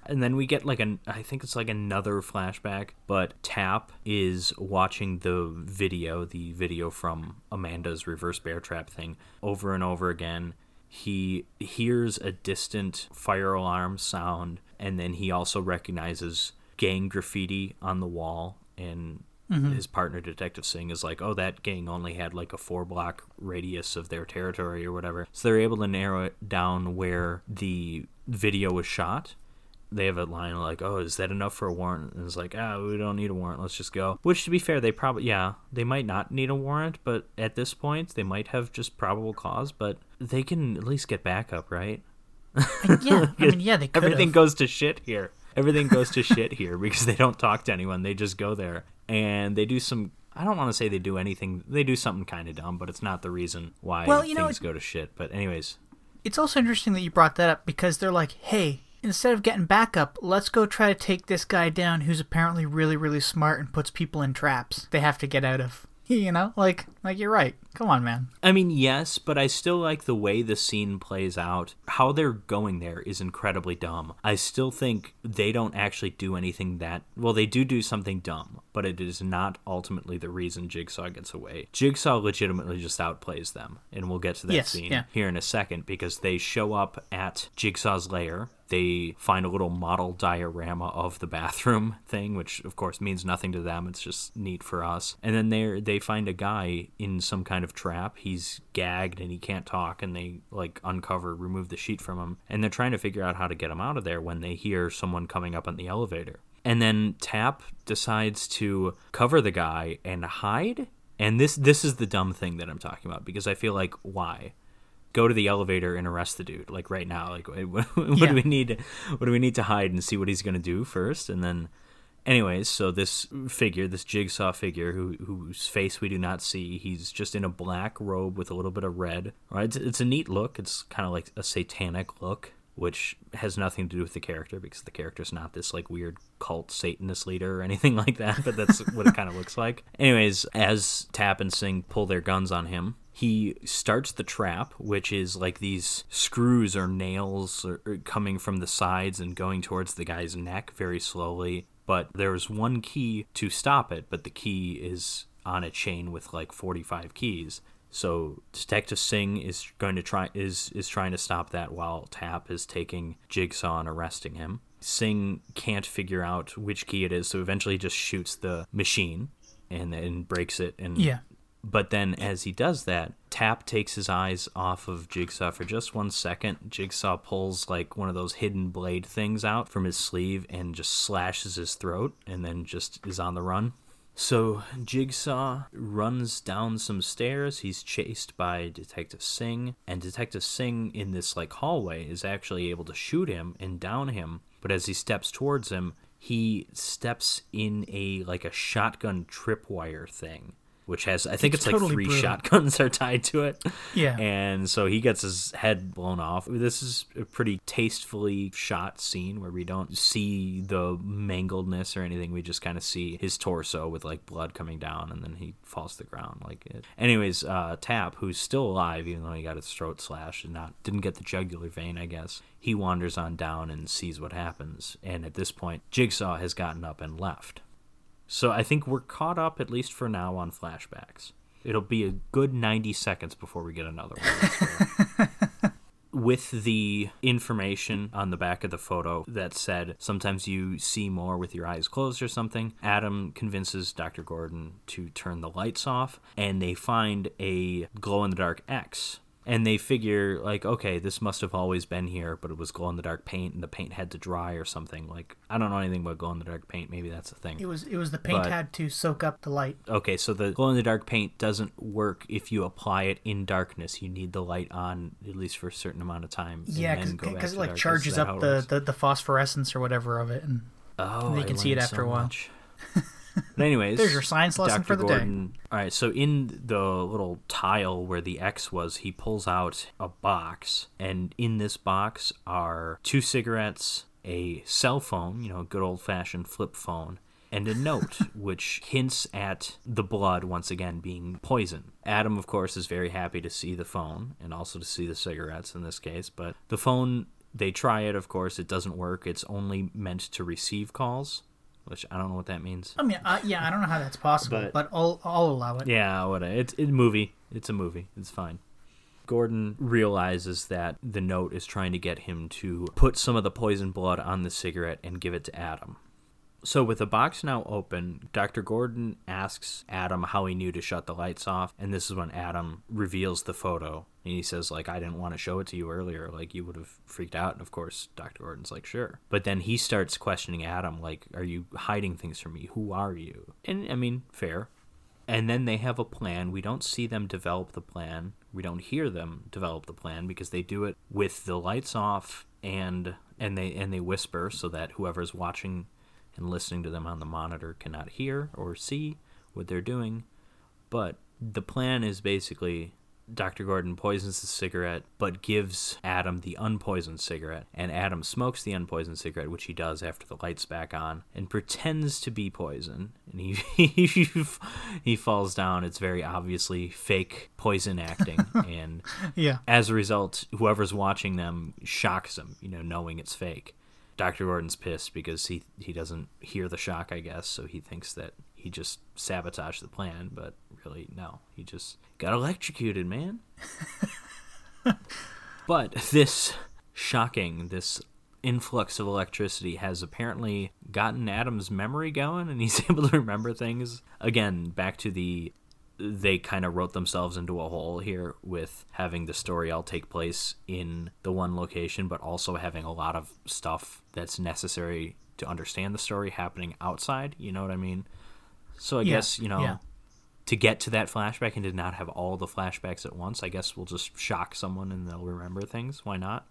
Speaker 1: And then we get like an I think it's like another flashback, but Tapp is watching the video, the video from Amanda's reverse bear trap thing over and over again. He hears a distant fire alarm sound and then he also recognizes gang graffiti on the wall and mm-hmm. his partner detective singh is like oh that gang only had like a four block radius of their territory or whatever so they're able to narrow it down where the video was shot they have a line like, "Oh, is that enough for a warrant?" And it's like, "Ah, we don't need a warrant. Let's just go." Which, to be fair, they probably yeah, they might not need a warrant, but at this point, they might have just probable cause. But they can at least get backup, right?
Speaker 2: yeah, I mean, yeah, they could.
Speaker 1: Everything goes to shit here. Everything goes to shit here because they don't talk to anyone. They just go there and they do some. I don't want to say they do anything. They do something kind of dumb, but it's not the reason why
Speaker 2: Well, you know,
Speaker 1: things
Speaker 2: it-
Speaker 1: go to shit. But anyways,
Speaker 2: It's also interesting that you brought that up because they're like, hey, instead of getting backup, let's go try to take this guy down who's apparently really, really smart and puts people in traps they have to get out of. You know, like, like you're right. Come on, man.
Speaker 1: I mean, yes, but I still like the way the scene plays out. How they're going there is incredibly dumb. I still think they don't actually do anything that. Well, they do do something dumb, but it is not ultimately the reason Jigsaw gets away. Jigsaw legitimately just outplays them, and we'll get to that
Speaker 2: Yes,
Speaker 1: scene
Speaker 2: yeah.
Speaker 1: here in a second because they show up at Jigsaw's lair. They find a little model diorama of the bathroom thing, which of course means nothing to them. It's just neat for us. And then they they find a guy in some kind of trap. He's gagged and he can't talk. And they like uncover, remove the sheet from him, and they're trying to figure out how to get him out of there when they hear someone coming up on the elevator. And then Tapp decides to cover the guy and hide. And this this is the dumb thing that I'm talking about because I feel like why? Go to the elevator and arrest the dude like right now. Like what, what
Speaker 2: Yeah.
Speaker 1: do we need to, what do we need to hide and see what he's going to do first? And then anyways so this figure this jigsaw figure who whose face we do not see he's just in a black robe with a little bit of red. Right? It's, it's a neat look. It's kind of like a satanic look which has nothing to do with the character because the character's not this like weird cult satanist leader or anything like that but that's what it kind of looks like anyways as tapp and singh pull their guns on him he starts the trap, which is like these screws or nails coming from the sides and going towards the guy's neck very slowly. But there's one key to stop it, but the key is on a chain with like 45 keys. So Detective Singh is going to try is is trying to stop that while Tapp is taking Jigsaw and arresting him. Singh can't figure out which key it is, so eventually he just shoots the machine and then breaks it and
Speaker 2: Yeah.
Speaker 1: but then, as he does that, Tapp takes his eyes off of Jigsaw for just one second. Jigsaw pulls like one of those hidden blade things out from his sleeve and just slashes his throat and then just is on the run. So Jigsaw runs down some stairs. He's chased by Detective Singh, and Detective Singh in this like hallway is actually able to shoot him and down him. But as he steps towards him, he steps in a like a shotgun tripwire thing, which has I think
Speaker 2: It's
Speaker 1: it's, like
Speaker 2: totally
Speaker 1: three
Speaker 2: brutal.
Speaker 1: shotguns are tied to it.
Speaker 2: Yeah.
Speaker 1: And so he gets his head blown off. This is a pretty tastefully shot scene where we don't see the mangledness or anything. We just kind of see his torso with like blood coming down and then he falls to the ground like it. Anyways, uh, Tapp, who's still alive even though he got his throat slashed and not didn't get the jugular vein, I guess. He wanders on down and sees what happens. And at this point, Jigsaw has gotten up and left. So I think we're caught up at least for now on flashbacks. It'll be a good 90 seconds before we get another one. With the information on the back of the photo that said sometimes you see more with your eyes closed or something, Adam convinces Dr. Gordon to turn the lights off and they find a glow in the dark X. And they figure, like, okay, this must have always been here, but it was glow in the dark paint and the paint had to dry or something. Like, I don't know anything about glow in the dark paint. Maybe that's a thing.
Speaker 2: It was it was the paint
Speaker 1: But-
Speaker 2: had to soak up the light.
Speaker 1: Okay, so the glow in the dark paint doesn't work if you apply it in darkness. You need the light on at least for a certain amount of time. and
Speaker 2: Yeah, because it like. Charges up the, the the phosphorescence or whatever of it, and
Speaker 1: Oh,
Speaker 2: you
Speaker 1: I
Speaker 2: can see it after
Speaker 1: so
Speaker 2: a while.
Speaker 1: But anyways,
Speaker 2: There's your science lesson
Speaker 1: Dr.
Speaker 2: for the day.
Speaker 1: Gordon, All right, so in the little tile where the X was, he pulls out a box, and in this box are two cigarettes, a cell phone, you know, a good old fashioned flip phone, and a note which hints at the blood once again being poison. Adam, of course, is very happy to see the phone and also to see the cigarettes in this case, but the phone. They try it, of course, it doesn't work. It's only meant to receive calls, which I don't know what that means.
Speaker 2: I mean, I, yeah, I don't know how that's possible,
Speaker 1: But-
Speaker 2: but, I'll I'll allow it.
Speaker 1: Yeah, what it's it's a movie. It's a movie. It's fine. Gordon realizes that the note is trying to get him to put some of the poison blood on the cigarette and give it to Adam. So, with the box now open, Dr. Gordon asks Adam how he knew to shut the lights off. And this is when Adam reveals the photo. And he says, like, I didn't want to show it to you earlier. Like, you would have freaked out. And of course, Dr. Gordon's like, sure. But then he starts questioning Adam, like, are you hiding things from me? Who are you? And I mean, fair. And then they have a plan. We don't see them develop the plan. We don't hear them develop the plan because they do it with the lights off and and they and they whisper so that whoever's watching and listening to them on the monitor cannot hear or see what they're doing. But the plan is basically Dr. Gordon poisons the cigarette, but gives Adam the unpoisoned cigarette. And Adam smokes the unpoisoned cigarette, which he does after the light's back on, and pretends to be poison. And he he, he falls down. It's very obviously fake poison acting. and
Speaker 2: yeah.
Speaker 1: as a result, whoever's watching them shocks him, you know, knowing it's fake. Dr. Gordon's pissed because he he doesn't hear the shock, I guess, so he thinks that he just sabotaged the plan, but really no, he just got electrocuted, man. but this shocking, this influx of electricity has apparently gotten Adam's memory going and he's able to remember things. Again, back to the they kind of wrote themselves into a hole here with having the story all take place in the one location, but also having a lot of stuff that's necessary to understand the story happening outside. You know what I mean? So I yeah, guess, you know, yeah. to get to that flashback and to not have all the flashbacks at once, I guess we'll just shock someone and they'll remember things. Why not?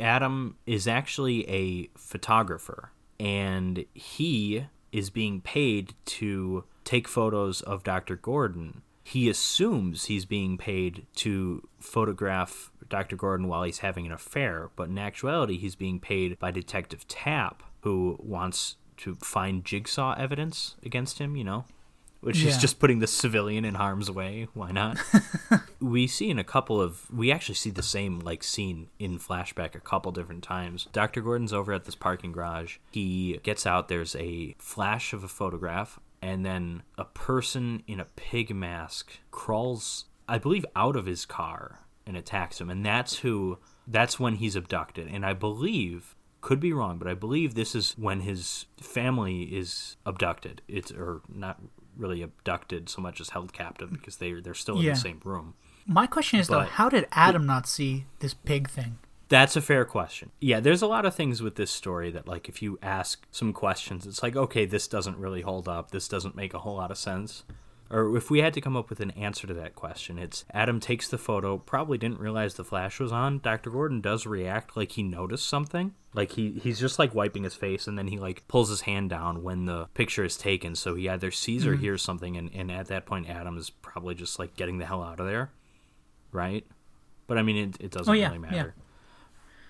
Speaker 1: Adam is actually a photographer and he is being paid to take photos of Dr. Gordon. He assumes he's being paid to photograph Dr. Gordon while he's having an affair, but in actuality, he's being paid by Detective Tapp, who wants to find jigsaw evidence against him, you know, which yeah. is just putting the civilian in harm's way. Why not? we see in a couple of we actually see the same like scene in flashback a couple different times. Dr. Gordon's over at this parking garage. He gets out, there's a flash of a photograph and then a person in a pig mask crawls I believe out of his car and attacks him and that's who that's when he's abducted and I believe could be wrong, but I believe this is when his family is abducted. It's or not really abducted so much as held captive because they they're still in yeah. the same room.
Speaker 2: My question is but, though, how did Adam not see this pig thing?
Speaker 1: That's a fair question. Yeah, there's a lot of things with this story that like if you ask some questions, it's like okay, this doesn't really hold up. This doesn't make a whole lot of sense or if we had to come up with an answer to that question, it's Adam takes the photo, probably didn't realize the flash was on. Dr. Gordon does react like he noticed something. Like he he's just like wiping his face and then he like pulls his hand down when the picture is taken. So he either sees or mm-hmm. hears something and, and at that point Adam is probably just like getting the hell out of there. Right? But I mean it, it doesn't oh, yeah, really matter. Yeah.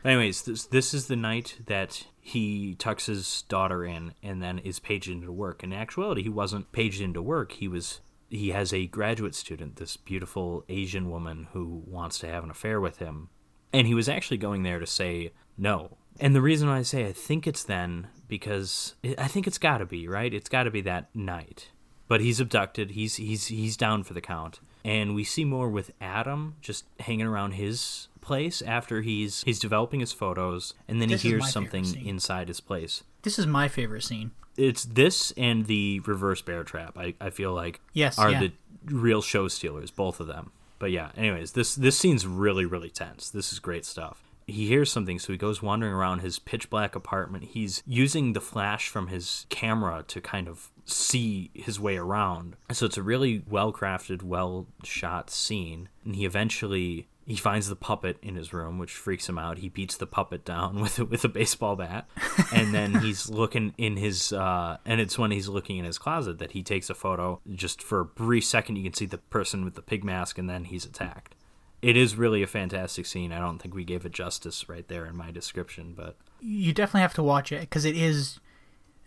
Speaker 1: Anyways, this this is the night that he tucks his daughter in and then is paged into work. In actuality, he wasn't paged into work. He was he has a graduate student, this beautiful Asian woman who wants to have an affair with him. And he was actually going there to say no. And the reason why I say I think it's then because I think it's got to be, right? It's got to be that night. But he's abducted. He's he's he's down for the count. And we see more with Adam just hanging around his place after he's he's developing his photos and then this he hears something inside his place.
Speaker 2: This is my favorite scene
Speaker 1: it's this and the reverse bear trap. I, I feel like
Speaker 2: yes
Speaker 1: are
Speaker 2: yeah.
Speaker 1: the real show stealers, both of them. But yeah, anyways, this this scene's really really tense. This is great stuff. He hears something, so he goes wandering around his pitch black apartment. He's using the flash from his camera to kind of see his way around. So it's a really well crafted, well shot scene. And he eventually he finds the puppet in his room, which freaks him out. He beats the puppet down with a, with a baseball bat, and then he's looking in his uh, and it's when he's looking in his closet that he takes a photo. Just for a brief second, you can see the person with the pig mask, and then he's attacked. It is really a fantastic scene. I don't think we gave it justice right there in my description, but
Speaker 2: you definitely have to watch it because it is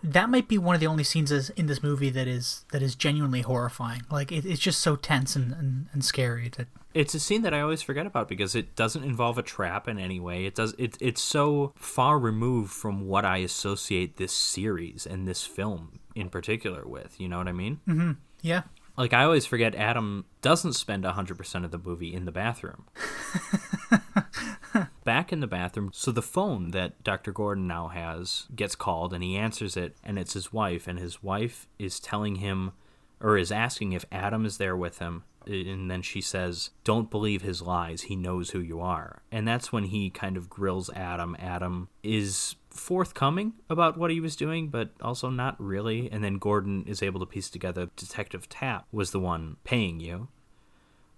Speaker 2: that might be one of the only scenes in this movie that is that is genuinely horrifying. Like it, it's just so tense and, and, and scary that
Speaker 1: it's a scene that I always forget about because it doesn't involve a trap in any way. It does it it's so far removed from what I associate this series and this film in particular with. You know what I mean?
Speaker 2: Mm-hmm. Yeah.
Speaker 1: Like I always forget Adam doesn't spend 100% of the movie in the bathroom. back in the bathroom. So the phone that Dr. Gordon now has gets called and he answers it and it's his wife and his wife is telling him or is asking if Adam is there with him and then she says, "Don't believe his lies. He knows who you are." And that's when he kind of grills Adam. Adam is forthcoming about what he was doing, but also not really. And then Gordon is able to piece together Detective Tapp was the one paying you.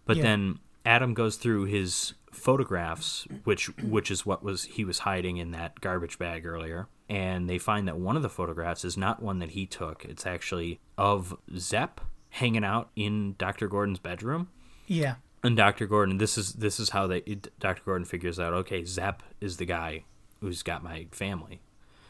Speaker 1: But
Speaker 2: Yeah.
Speaker 1: then Adam goes through his photographs, which which is what was he was hiding in that garbage bag earlier, and they find that one of the photographs is not one that he took. It's actually of Zep hanging out in Dr. Gordon's bedroom.
Speaker 2: Yeah.
Speaker 1: And Dr. Gordon, this is this is how they Dr. Gordon figures out. Okay, Zep is the guy who's got my family.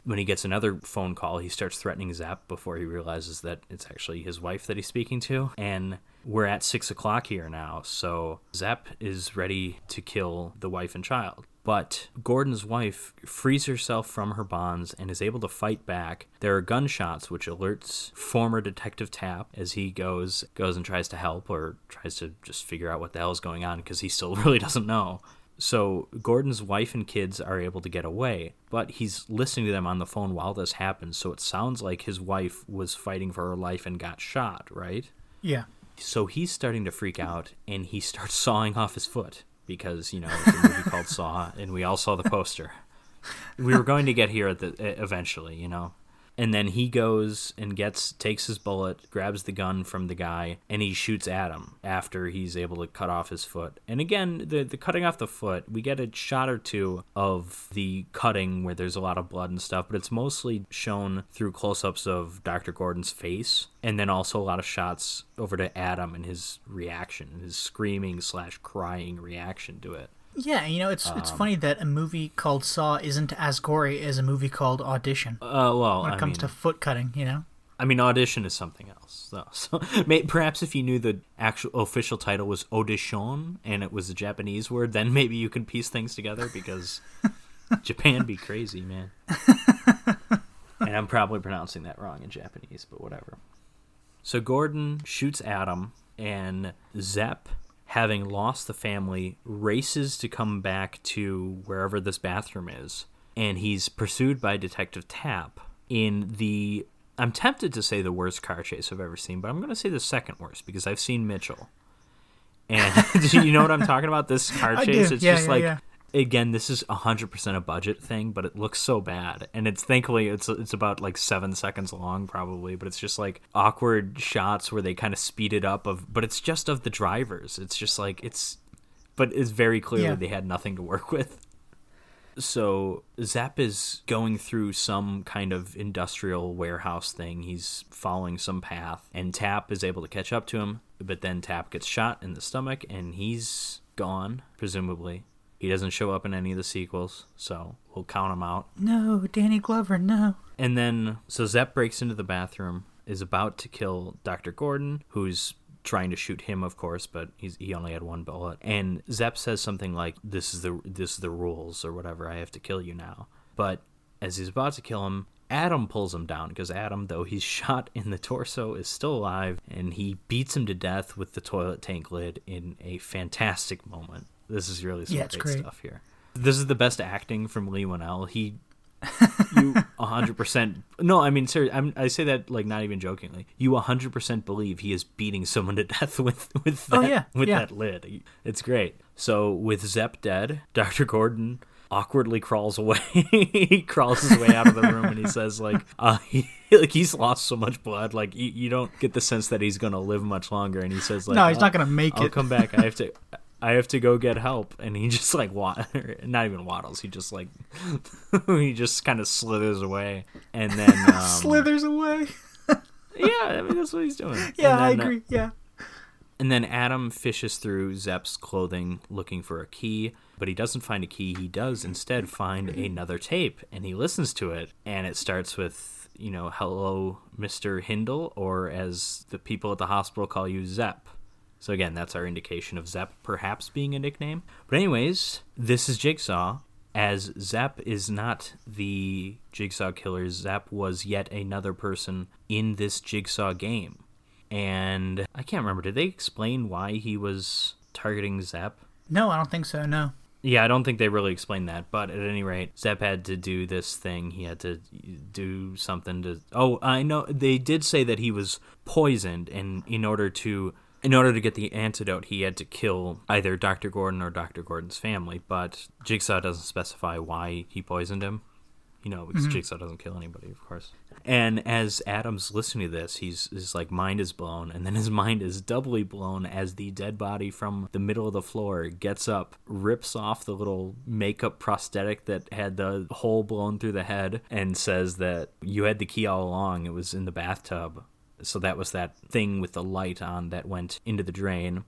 Speaker 1: When he gets another phone call, he starts threatening Zep before he realizes that it's actually his wife that he's speaking to. And we're at six o'clock here now, so Zep is ready to kill the wife and child. But Gordon's wife frees herself from her bonds and is able to fight back. There are gunshots, which alerts former Detective Tapp as he goes goes and tries to help or tries to just figure out what the hell is going on because he still really doesn't know. So Gordon's wife and kids are able to get away, but he's listening to them on the phone while this happens. So it sounds like his wife was fighting for her life and got shot, right?
Speaker 2: Yeah.
Speaker 1: So he's starting to freak out and he starts sawing off his foot because, you know, it's a movie called Saw and we all saw the poster. We were going to get here at the eventually, you know. And then he goes and gets takes his bullet, grabs the gun from the guy, and he shoots Adam after he's able to cut off his foot. And again, the the cutting off the foot, we get a shot or two of the cutting where there's a lot of blood and stuff, but it's mostly shown through close-ups of Dr. Gordon's face, and then also a lot of shots over to Adam and his reaction, his screaming slash crying reaction to it.
Speaker 2: Yeah, you know, it's it's
Speaker 1: Um,
Speaker 2: funny that a movie called Saw isn't as gory as a movie called Audition
Speaker 1: Uh, well,
Speaker 2: when it
Speaker 1: I
Speaker 2: comes
Speaker 1: mean,
Speaker 2: to foot cutting, you know?
Speaker 1: I mean, audition is something else, though. So may, perhaps if you knew the actual official title was audition and it was a Japanese word, then maybe you could piece things together because Japan be crazy, man. and I'm probably pronouncing that wrong in Japanese, but whatever. So Gordon shoots Adam, and Zep, having lost the family, races to come back to wherever this bathroom is, and he's pursued by Detective Tapp in the. I'm tempted to say the worst car chase I've ever seen, but I'm going to say the second worst because I've seen Mitchell. And do you know what I'm talking about? This car chase, it's
Speaker 2: Yeah,
Speaker 1: just
Speaker 2: yeah,
Speaker 1: like
Speaker 2: yeah.
Speaker 1: Again, this is hundred percent a budget thing, but it looks so bad, and it's thankfully it's it's about like seven seconds long probably, but it's just like awkward shots where they kind of speed it up of, but it's just of the drivers. It's just like it's, but it's very clearly
Speaker 2: Yeah.
Speaker 1: they had nothing to work with. So Zep is going through some kind of industrial warehouse thing. He's following some path, and Tapp is able to catch up to him. But then Tapp gets shot in the stomach, and he's gone, presumably. He doesn't show up in any of the sequels, so we'll count him out.
Speaker 2: No, Danny Glover, no.
Speaker 1: And then, so Zep breaks into the bathroom, is about to kill Dr. Gordon, who's trying to shoot him, of course, but he's, he only had one bullet. And Zep says something like, "This is the this is the rules or whatever. I have to kill you now." But as he's about to kill him, Adam pulls him down because Adam, though he's shot in the torso, is still alive, and he beats him to death with the toilet tank lid in a fantastic moment. This is really some
Speaker 2: Yeah,
Speaker 1: great,
Speaker 2: great.
Speaker 1: stuff here. This is the best acting from Leigh Whannell. He you 100% no i mean sir I'm, i say that like not even jokingly you 100% believe he is beating someone to death with with that,
Speaker 2: Oh, yeah,
Speaker 1: with
Speaker 2: yeah.
Speaker 1: that lid it's great so with zep dead dr gordon awkwardly crawls away he crawls his way out of the room and he says like uh he, like he's lost so much blood like you, you don't get the sense that he's gonna live much longer and he says like
Speaker 2: No, he's
Speaker 1: "Uh,
Speaker 2: not gonna make
Speaker 1: I'll
Speaker 2: it."
Speaker 1: come back i have to I have to go get help, and he just like wa- not even waddles. He just like he just kind of slithers away, and then um,
Speaker 2: Slithers away.
Speaker 1: Yeah, I mean that's what he's doing.
Speaker 2: Yeah,
Speaker 1: And
Speaker 2: I
Speaker 1: then, uh,
Speaker 2: agree. Yeah.
Speaker 1: and then Adam fishes through Zep's clothing looking for a key, but he doesn't find a key. He does instead find another tape, and he listens to it, and it starts with, you know, hello, Mr. Hindle, or as the people at the hospital call you, Zep. So again, that's our indication of Zep perhaps being a nickname. But anyways, this is Jigsaw. As Zep is not the Jigsaw killer, Zep was yet another person in this Jigsaw game. And I can't remember. Did they explain why he was targeting Zep?
Speaker 2: No, I don't think so. No.
Speaker 1: Yeah, I don't think they really explained that, but at any rate, Zep had to do this thing. He had to do something to. Oh, I know they did say that he was poisoned, and in order to in order to get the antidote, he had to kill either Dr. Gordon or Dr. Gordon's family, but Jigsaw doesn't specify why he poisoned him. You know, because mm-hmm. Jigsaw doesn't kill anybody, of course. And as Adam's listening to this, he's his like mind is blown, and then his mind is doubly blown as the dead body from the middle of the floor gets up, rips off the little makeup prosthetic that had the hole blown through the head, and says that you had the key all along. It was in the bathtub. So that was that thing with the light on that went into the drain.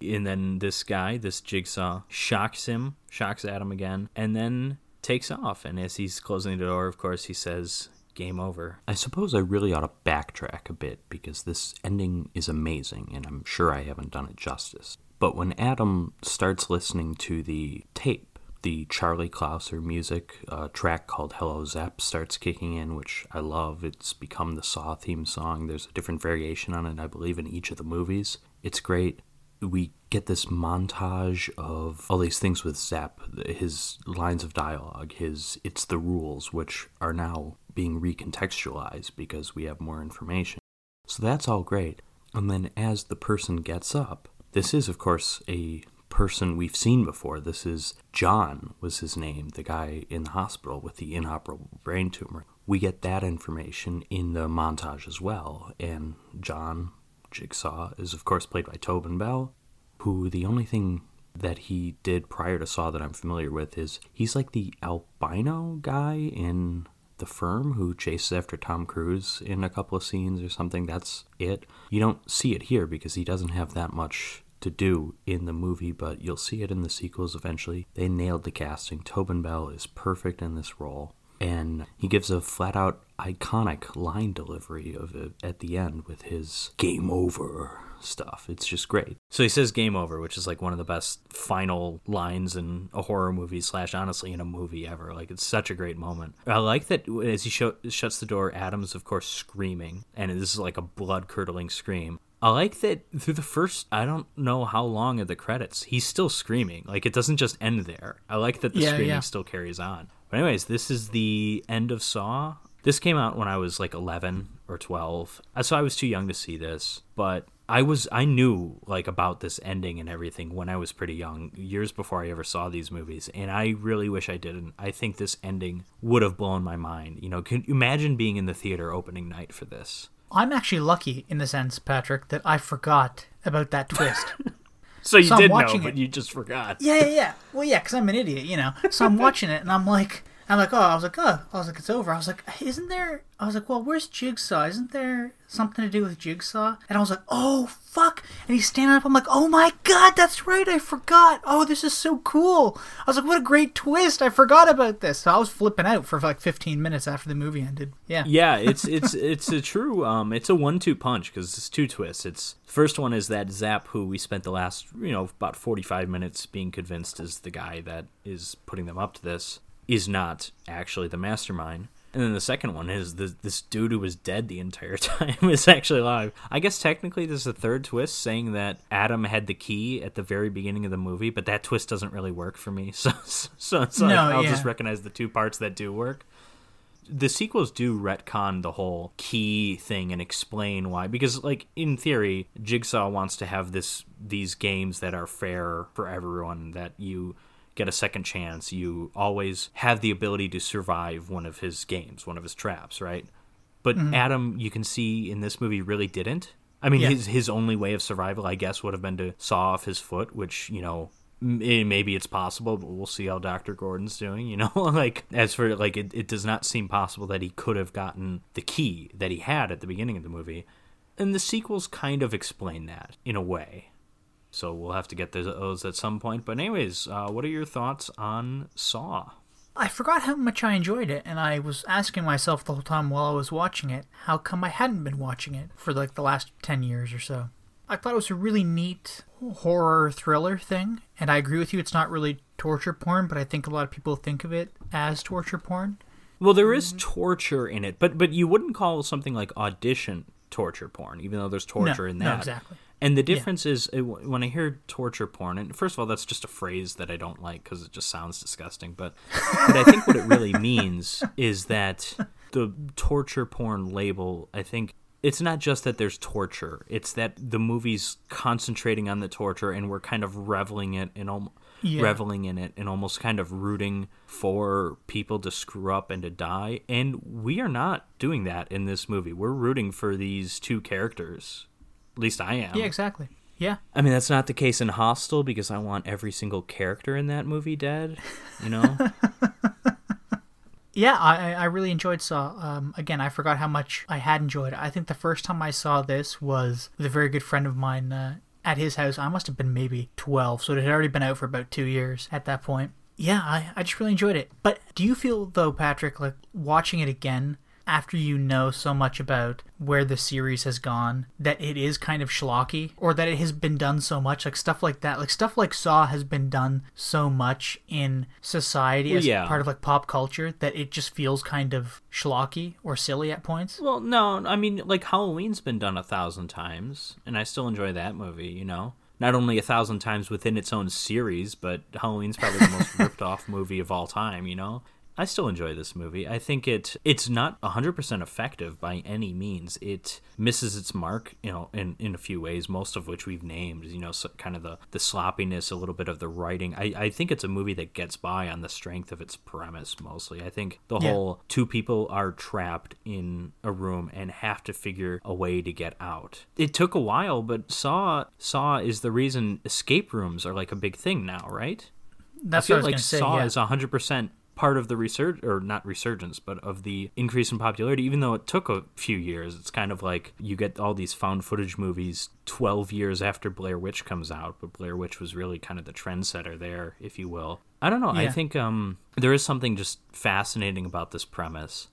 Speaker 1: And then this guy, this jigsaw, shocks him, shocks Adam again, and then takes off. And as he's closing the door, of course, he says, Game over. I suppose I really ought to backtrack a bit because this ending is amazing, and I'm sure I haven't done it justice. But when Adam starts listening to the tape, the Charlie Clouser music, a track called Hello Zep starts kicking in, which I love. It's become the Saw theme song. There's a different variation on it, I believe, in each of the movies. It's great. We get this montage of all these things with Zep, his lines of dialogue, his It's the Rules, which are now being recontextualized because we have more information. So that's all great. And then as the person gets up, this is, of course, a person we've seen before. This is John, was his name, the guy in the hospital with the inoperable brain tumor. We get that information in the montage as well. And John Jigsaw is, of course, played by Tobin Bell, who the only thing that he did prior to Saw that I'm familiar with is he's like the albino guy in The Firm who chases after Tom Cruise in a couple of scenes or something. That's it. You don't see it here because he doesn't have that much to do in the movie, but you'll see it in the sequels eventually. They nailed the casting. Tobin Bell is perfect in this role, and he gives a flat out iconic line delivery of it at the end with his game over stuff. It's just great. So he says game over, which is like one of the best final lines in a horror movie slash honestly in a movie ever. Like it's such a great moment. I like that as he sh- shuts the door, Adam's of course screaming, and this is like a blood curdling scream. I like that through the first, I don't know how long of the credits, he's still screaming. Like it doesn't just end there. I like that the yeah, screaming yeah. still carries on. But, anyways, this is the end of Saw. This came out when I was like 11 or 12. Uh, so I was too young to see this, but I was I knew like about this ending and everything when I was pretty young, years before I ever saw these movies, and I really wish I didn't. I think this ending would have blown my mind. You know, can imagine being in the theater opening night for this?
Speaker 2: I'm actually lucky in the sense, Patrick, that I forgot about that twist.
Speaker 1: so you so did know, but you just forgot.
Speaker 2: Yeah, yeah, yeah. Well, yeah, because I'm an idiot, you know. So I'm watching it, and I'm like, I'm like, oh, I was like, oh, I was like, it's over. I was like, isn't there? I was like, well, where's Jigsaw? Isn't there something to do with Jigsaw? And I was like, oh, fuck. And he's standing up. I'm like, oh my god, that's right. I forgot. Oh, this is so cool. I was like, what a great twist. I forgot about this. So I was flipping out for like 15 minutes after the movie ended. Yeah.
Speaker 1: Yeah, it's it's it's a true um, it's a one-two punch because it's two twists. It's first one is that Zep, who we spent the last you know about 45 minutes being convinced is the guy that is putting them up to this is not actually the mastermind. And then the second one is the, this dude who was dead the entire time is actually alive. I guess technically there's a third twist saying that Adam had the key at the very beginning of the movie, but that twist doesn't really work for me. So, so, so no, I'll yeah. just recognize the two parts that do work. The sequels do retcon the whole key thing and explain why. Because, like in theory, Jigsaw wants to have this these games that are fair for everyone. That you get a second chance, you always have the ability to survive one of his games, one of his traps, right? But mm-hmm. Adam, you can see in this movie, really didn't. I mean, yeah. his his only way of survival, I guess, would have been to saw off his foot, which you know eh, maybe it's possible, but we'll see how Dr. Gordon's doing, you know? like, as for, like, it, it does not seem possible that he could have gotten the key that he had at the beginning of the movie. And the sequels kind of explain that in a way. So we'll have to get those at some point. But anyways, uh, what are your thoughts on Saw?
Speaker 2: I forgot how much I enjoyed it, and I was asking myself the whole time while I was watching it, how come I hadn't been watching it for like the last 10 years or so. I thought it was a really neat horror thriller thing, and I agree with you, it's not really torture porn, but I think a lot of people think of it as torture porn.
Speaker 1: Well, there is torture in it, but but you wouldn't call something like audition torture porn, even though there's torture
Speaker 2: no,
Speaker 1: in that.
Speaker 2: No, exactly.
Speaker 1: And the difference yeah. is uh, when I hear torture porn, and first of all, that's just a phrase that I don't like because it just sounds disgusting. But, but I think what it really means is that the torture porn label, I think it's not just that there's torture, it's that the movie's concentrating on the torture and we're kind of reveling it in almost. Yeah. reveling in it and almost kind of rooting for people to screw up and to die. And we are not doing that in this movie. We're rooting for these two characters at least I am.
Speaker 2: Yeah, exactly. Yeah.
Speaker 1: I mean, that's not the case in Hostel because I want every single character in that movie dead, you know?
Speaker 2: yeah, I, I really enjoyed Saw. Um, again, I forgot how much I had enjoyed it. I think the first time I saw this was with a very good friend of mine uh, at his house. I must have been maybe 12, so it had already been out for about two years at that point. Yeah, I, I just really enjoyed it. But do you feel, though, Patrick, like watching it again, after you know so much about where the series has gone that it is kind of schlocky or that it has been done so much like stuff like that like stuff like saw has been done so much in society as yeah. part of like pop culture that it just feels kind of schlocky or silly at points
Speaker 1: well no i mean like halloween's been done a thousand times and i still enjoy that movie you know not only a thousand times within its own series, but Halloween's probably the most ripped off movie of all time, you know? I still enjoy this movie. I think it it's not 100% effective by any means. It misses its mark, you know, in, in a few ways, most of which we've named, you know, so kind of the, the sloppiness, a little bit of the writing. I, I think it's a movie that gets by on the strength of its premise mostly. I think the yeah. whole two people are trapped in a room and have to figure a way to get out. It took a while, but Saw Saw is the reason escape rooms are like a big thing now, right?
Speaker 2: That's I feel like
Speaker 1: Saw
Speaker 2: yeah.
Speaker 1: is 100% part of the resurg or not resurgence, but of the increase in popularity. Even though it took a few years, it's kind of like you get all these found footage movies 12 years after Blair Witch comes out, but Blair Witch was really kind of the trendsetter there, if you will. I don't know. Yeah. I think um, there is something just fascinating about this premise.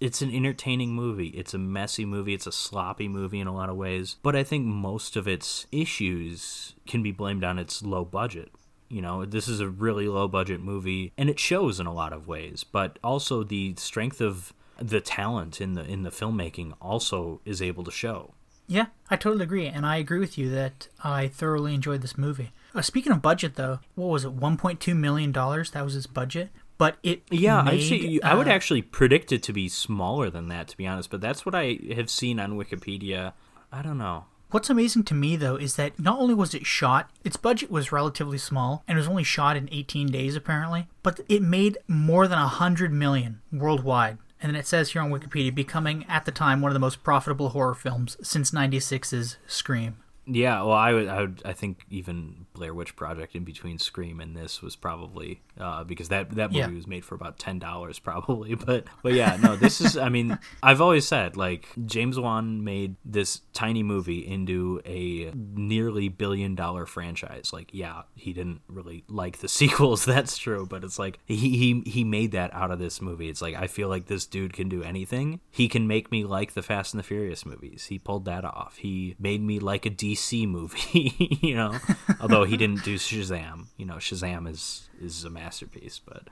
Speaker 1: It's an entertaining movie. It's a messy movie. It's a sloppy movie in a lot of ways. But I think most of its issues can be blamed on its low budget you know, this is a really low budget movie and it shows in a lot of ways, but also the strength of the talent in the in the filmmaking also is able to show.
Speaker 2: Yeah, I totally agree, and I agree with you that I thoroughly enjoyed this movie. Uh, speaking of budget, though, what was it? One point two million dollars. That was its budget, but it.
Speaker 1: Yeah,
Speaker 2: made,
Speaker 1: actually, uh, I would uh, actually predict it to be smaller than that, to be honest. But that's what I have seen on Wikipedia. I don't know.
Speaker 2: What's amazing to me though is that not only was it shot, its budget was relatively small and it was only shot in 18 days apparently, but it made more than 100 million worldwide. And then it says here on Wikipedia, becoming at the time one of the most profitable horror films since 96's Scream.
Speaker 1: Yeah, well, I would, I would, I think even Blair Witch Project in between Scream and this was probably uh, because that that movie yeah. was made for about ten dollars probably, but but yeah, no, this is. I mean, I've always said like James Wan made this tiny movie into a nearly billion dollar franchise. Like, yeah, he didn't really like the sequels. That's true, but it's like he he he made that out of this movie. It's like I feel like this dude can do anything. He can make me like the Fast and the Furious movies. He pulled that off. He made me like a DC movie, you know. Although he didn't do Shazam, you know, Shazam is is a masterpiece. But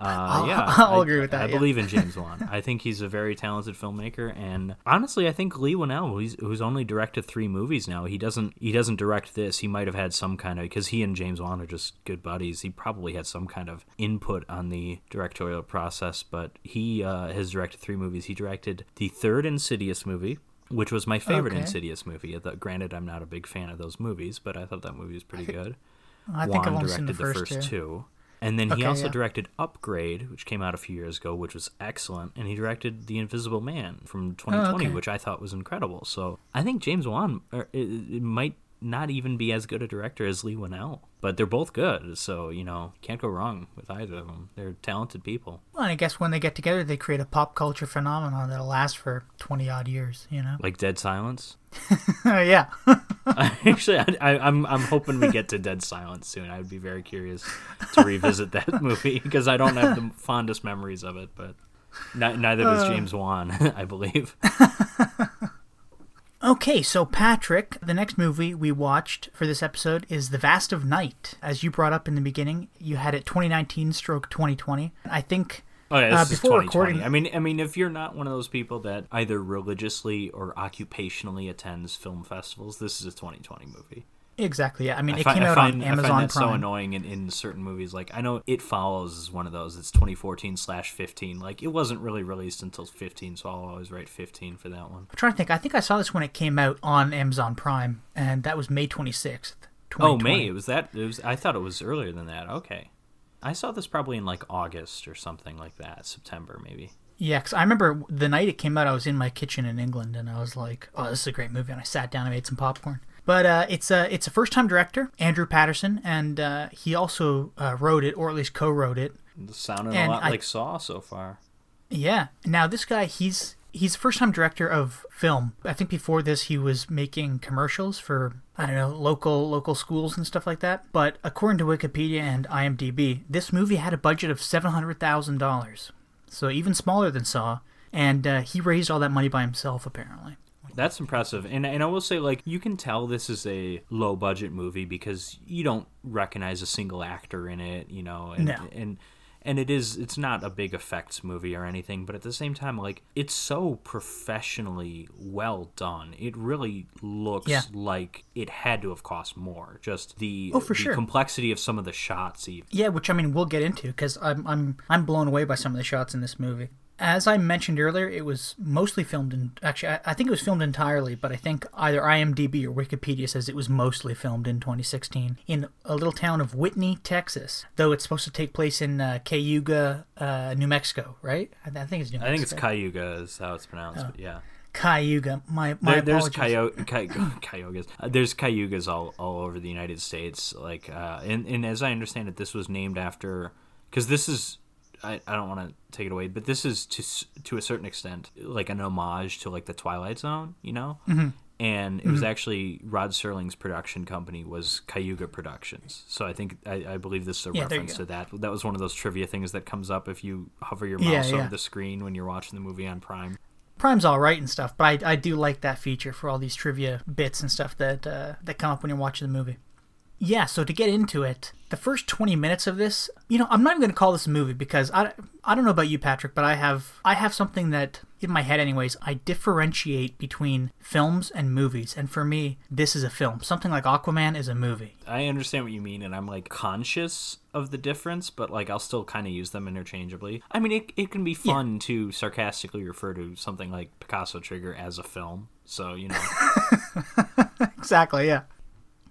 Speaker 1: uh, yeah,
Speaker 2: I'll I, agree with that.
Speaker 1: I
Speaker 2: yeah.
Speaker 1: believe in James Wan. I think he's a very talented filmmaker, and honestly, I think Leigh Whannell, who's, who's only directed three movies now, he doesn't he doesn't direct this. He might have had some kind of because he and James Wan are just good buddies. He probably had some kind of input on the directorial process, but he uh, has directed three movies. He directed the third Insidious movie, which was my favorite okay. Insidious movie. Granted, I'm not a big fan of those movies, but I thought that movie was pretty good.
Speaker 2: I think Wan I've seen the first, the first
Speaker 1: two. two. And then he also yeah. directed Upgrade, which came out a few years ago, which was excellent. And he directed The Invisible Man from 2020, oh, okay. which I thought was incredible. So I think James Wan er, it, it might not even be as good a director as Leigh Whannell, but they're both good. So you know, can't go wrong with either of them. They're talented people.
Speaker 2: Well, I guess when they get together, they create a pop culture phenomenon that'll last for twenty odd years. You know,
Speaker 1: like Dead Silence.
Speaker 2: yeah.
Speaker 1: Actually, I, I, I'm I'm hoping we get to Dead Silence soon. I would be very curious to revisit that movie because I don't have the fondest memories of it, but. neither does uh, James Wan, I believe.
Speaker 2: Okay, so Patrick, the next movie we watched for this episode is The Vast of Night. As you brought up in the beginning, you had it 2019 stroke 2020. I think
Speaker 1: Oh yeah, this uh, is before recording. I mean, I mean, if you're not one of those people that either religiously or occupationally attends film festivals, this is a 2020 movie.
Speaker 2: Exactly. Yeah. I mean, I it find, came out find, on Amazon I find that
Speaker 1: Prime. so annoying in, in certain movies. Like I know It Follows is one of those. It's 2014 slash 15. Like it wasn't really released until 15, so I'll always write 15 for that one.
Speaker 2: I'm trying to think. I think I saw this when it came out on Amazon Prime, and that was May 26th.
Speaker 1: Oh, May. It was that. It was. I thought it was earlier than that. Okay. I saw this probably in like August or something like that, September maybe.
Speaker 2: Yeah, because I remember the night it came out, I was in my kitchen in England, and I was like, "Oh, this is a great movie," and I sat down and made some popcorn. But uh, it's a it's a first time director, Andrew Patterson, and uh, he also uh, wrote it, or at least co-wrote it.
Speaker 1: It sounded and a lot I, like Saw so far.
Speaker 2: Yeah. Now this guy, he's he's a first time director of film. I think before this he was making commercials for I don't know local local schools and stuff like that. But according to Wikipedia and IMDb, this movie had a budget of seven hundred thousand dollars, so even smaller than Saw. And uh, he raised all that money by himself, apparently.
Speaker 1: That's impressive. And and I will say like you can tell this is a low budget movie because you don't recognize a single actor in it, you know, and
Speaker 2: no.
Speaker 1: and and it is it's not a big effects movie or anything but at the same time like it's so professionally well done it really looks yeah. like it had to have cost more just the,
Speaker 2: oh, for
Speaker 1: the
Speaker 2: sure.
Speaker 1: complexity of some of the shots even.
Speaker 2: yeah which i mean we'll get into because I'm, I'm i'm blown away by some of the shots in this movie as I mentioned earlier, it was mostly filmed in. Actually, I, I, think it was filmed entirely, but I think either IMDb or Wikipedia says it was mostly filmed in 2016 in a little town of Whitney, Texas. Though it's supposed to take place in uh, Cayuga, uh, New Mexico, right? I, I, think it's New Mexico.
Speaker 1: I think it's Cayuga is how it's pronounced, oh. but yeah.
Speaker 2: Cayuga. My, my there,
Speaker 1: there's Cayuga, Cayugas. Uh, there's Cayugas all, all over the United States. Like, uh, and, and as I understand it, this was named after because this is I, I don't want to take it away, but this is to to a certain extent like an homage to like the Twilight Zone, you know.
Speaker 2: Mm-hmm.
Speaker 1: And it mm-hmm. was actually Rod Serling's production company was Cayuga Productions. So I think I, I believe this is a yeah, reference to that. That was one of those trivia things that comes up if you hover your mouse yeah, yeah. over the screen when you're watching the movie on Prime.
Speaker 2: Prime's all right and stuff, but I, I do like that feature for all these trivia bits and stuff that uh, that come up when you're watching the movie yeah, so to get into it, the first 20 minutes of this, you know, I'm not even going to call this a movie because I, I don't know about you, Patrick, but I have I have something that in my head anyways, I differentiate between films and movies. And for me, this is a film. Something like Aquaman is a movie.
Speaker 1: I understand what you mean and I'm like conscious of the difference, but like I'll still kind of use them interchangeably. I mean, it it can be fun yeah. to sarcastically refer to something like Picasso Trigger as a film. So, you know.
Speaker 2: exactly, yeah.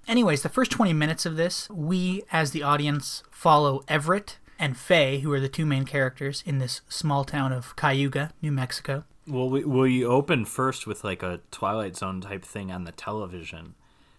Speaker 2: Anyways, the first 20 minutes of this, we as the audience follow Everett and Faye, who are the two main characters in this small town of Cayuga, New Mexico.
Speaker 1: Well, we, we open first with like a Twilight Zone type thing on the television.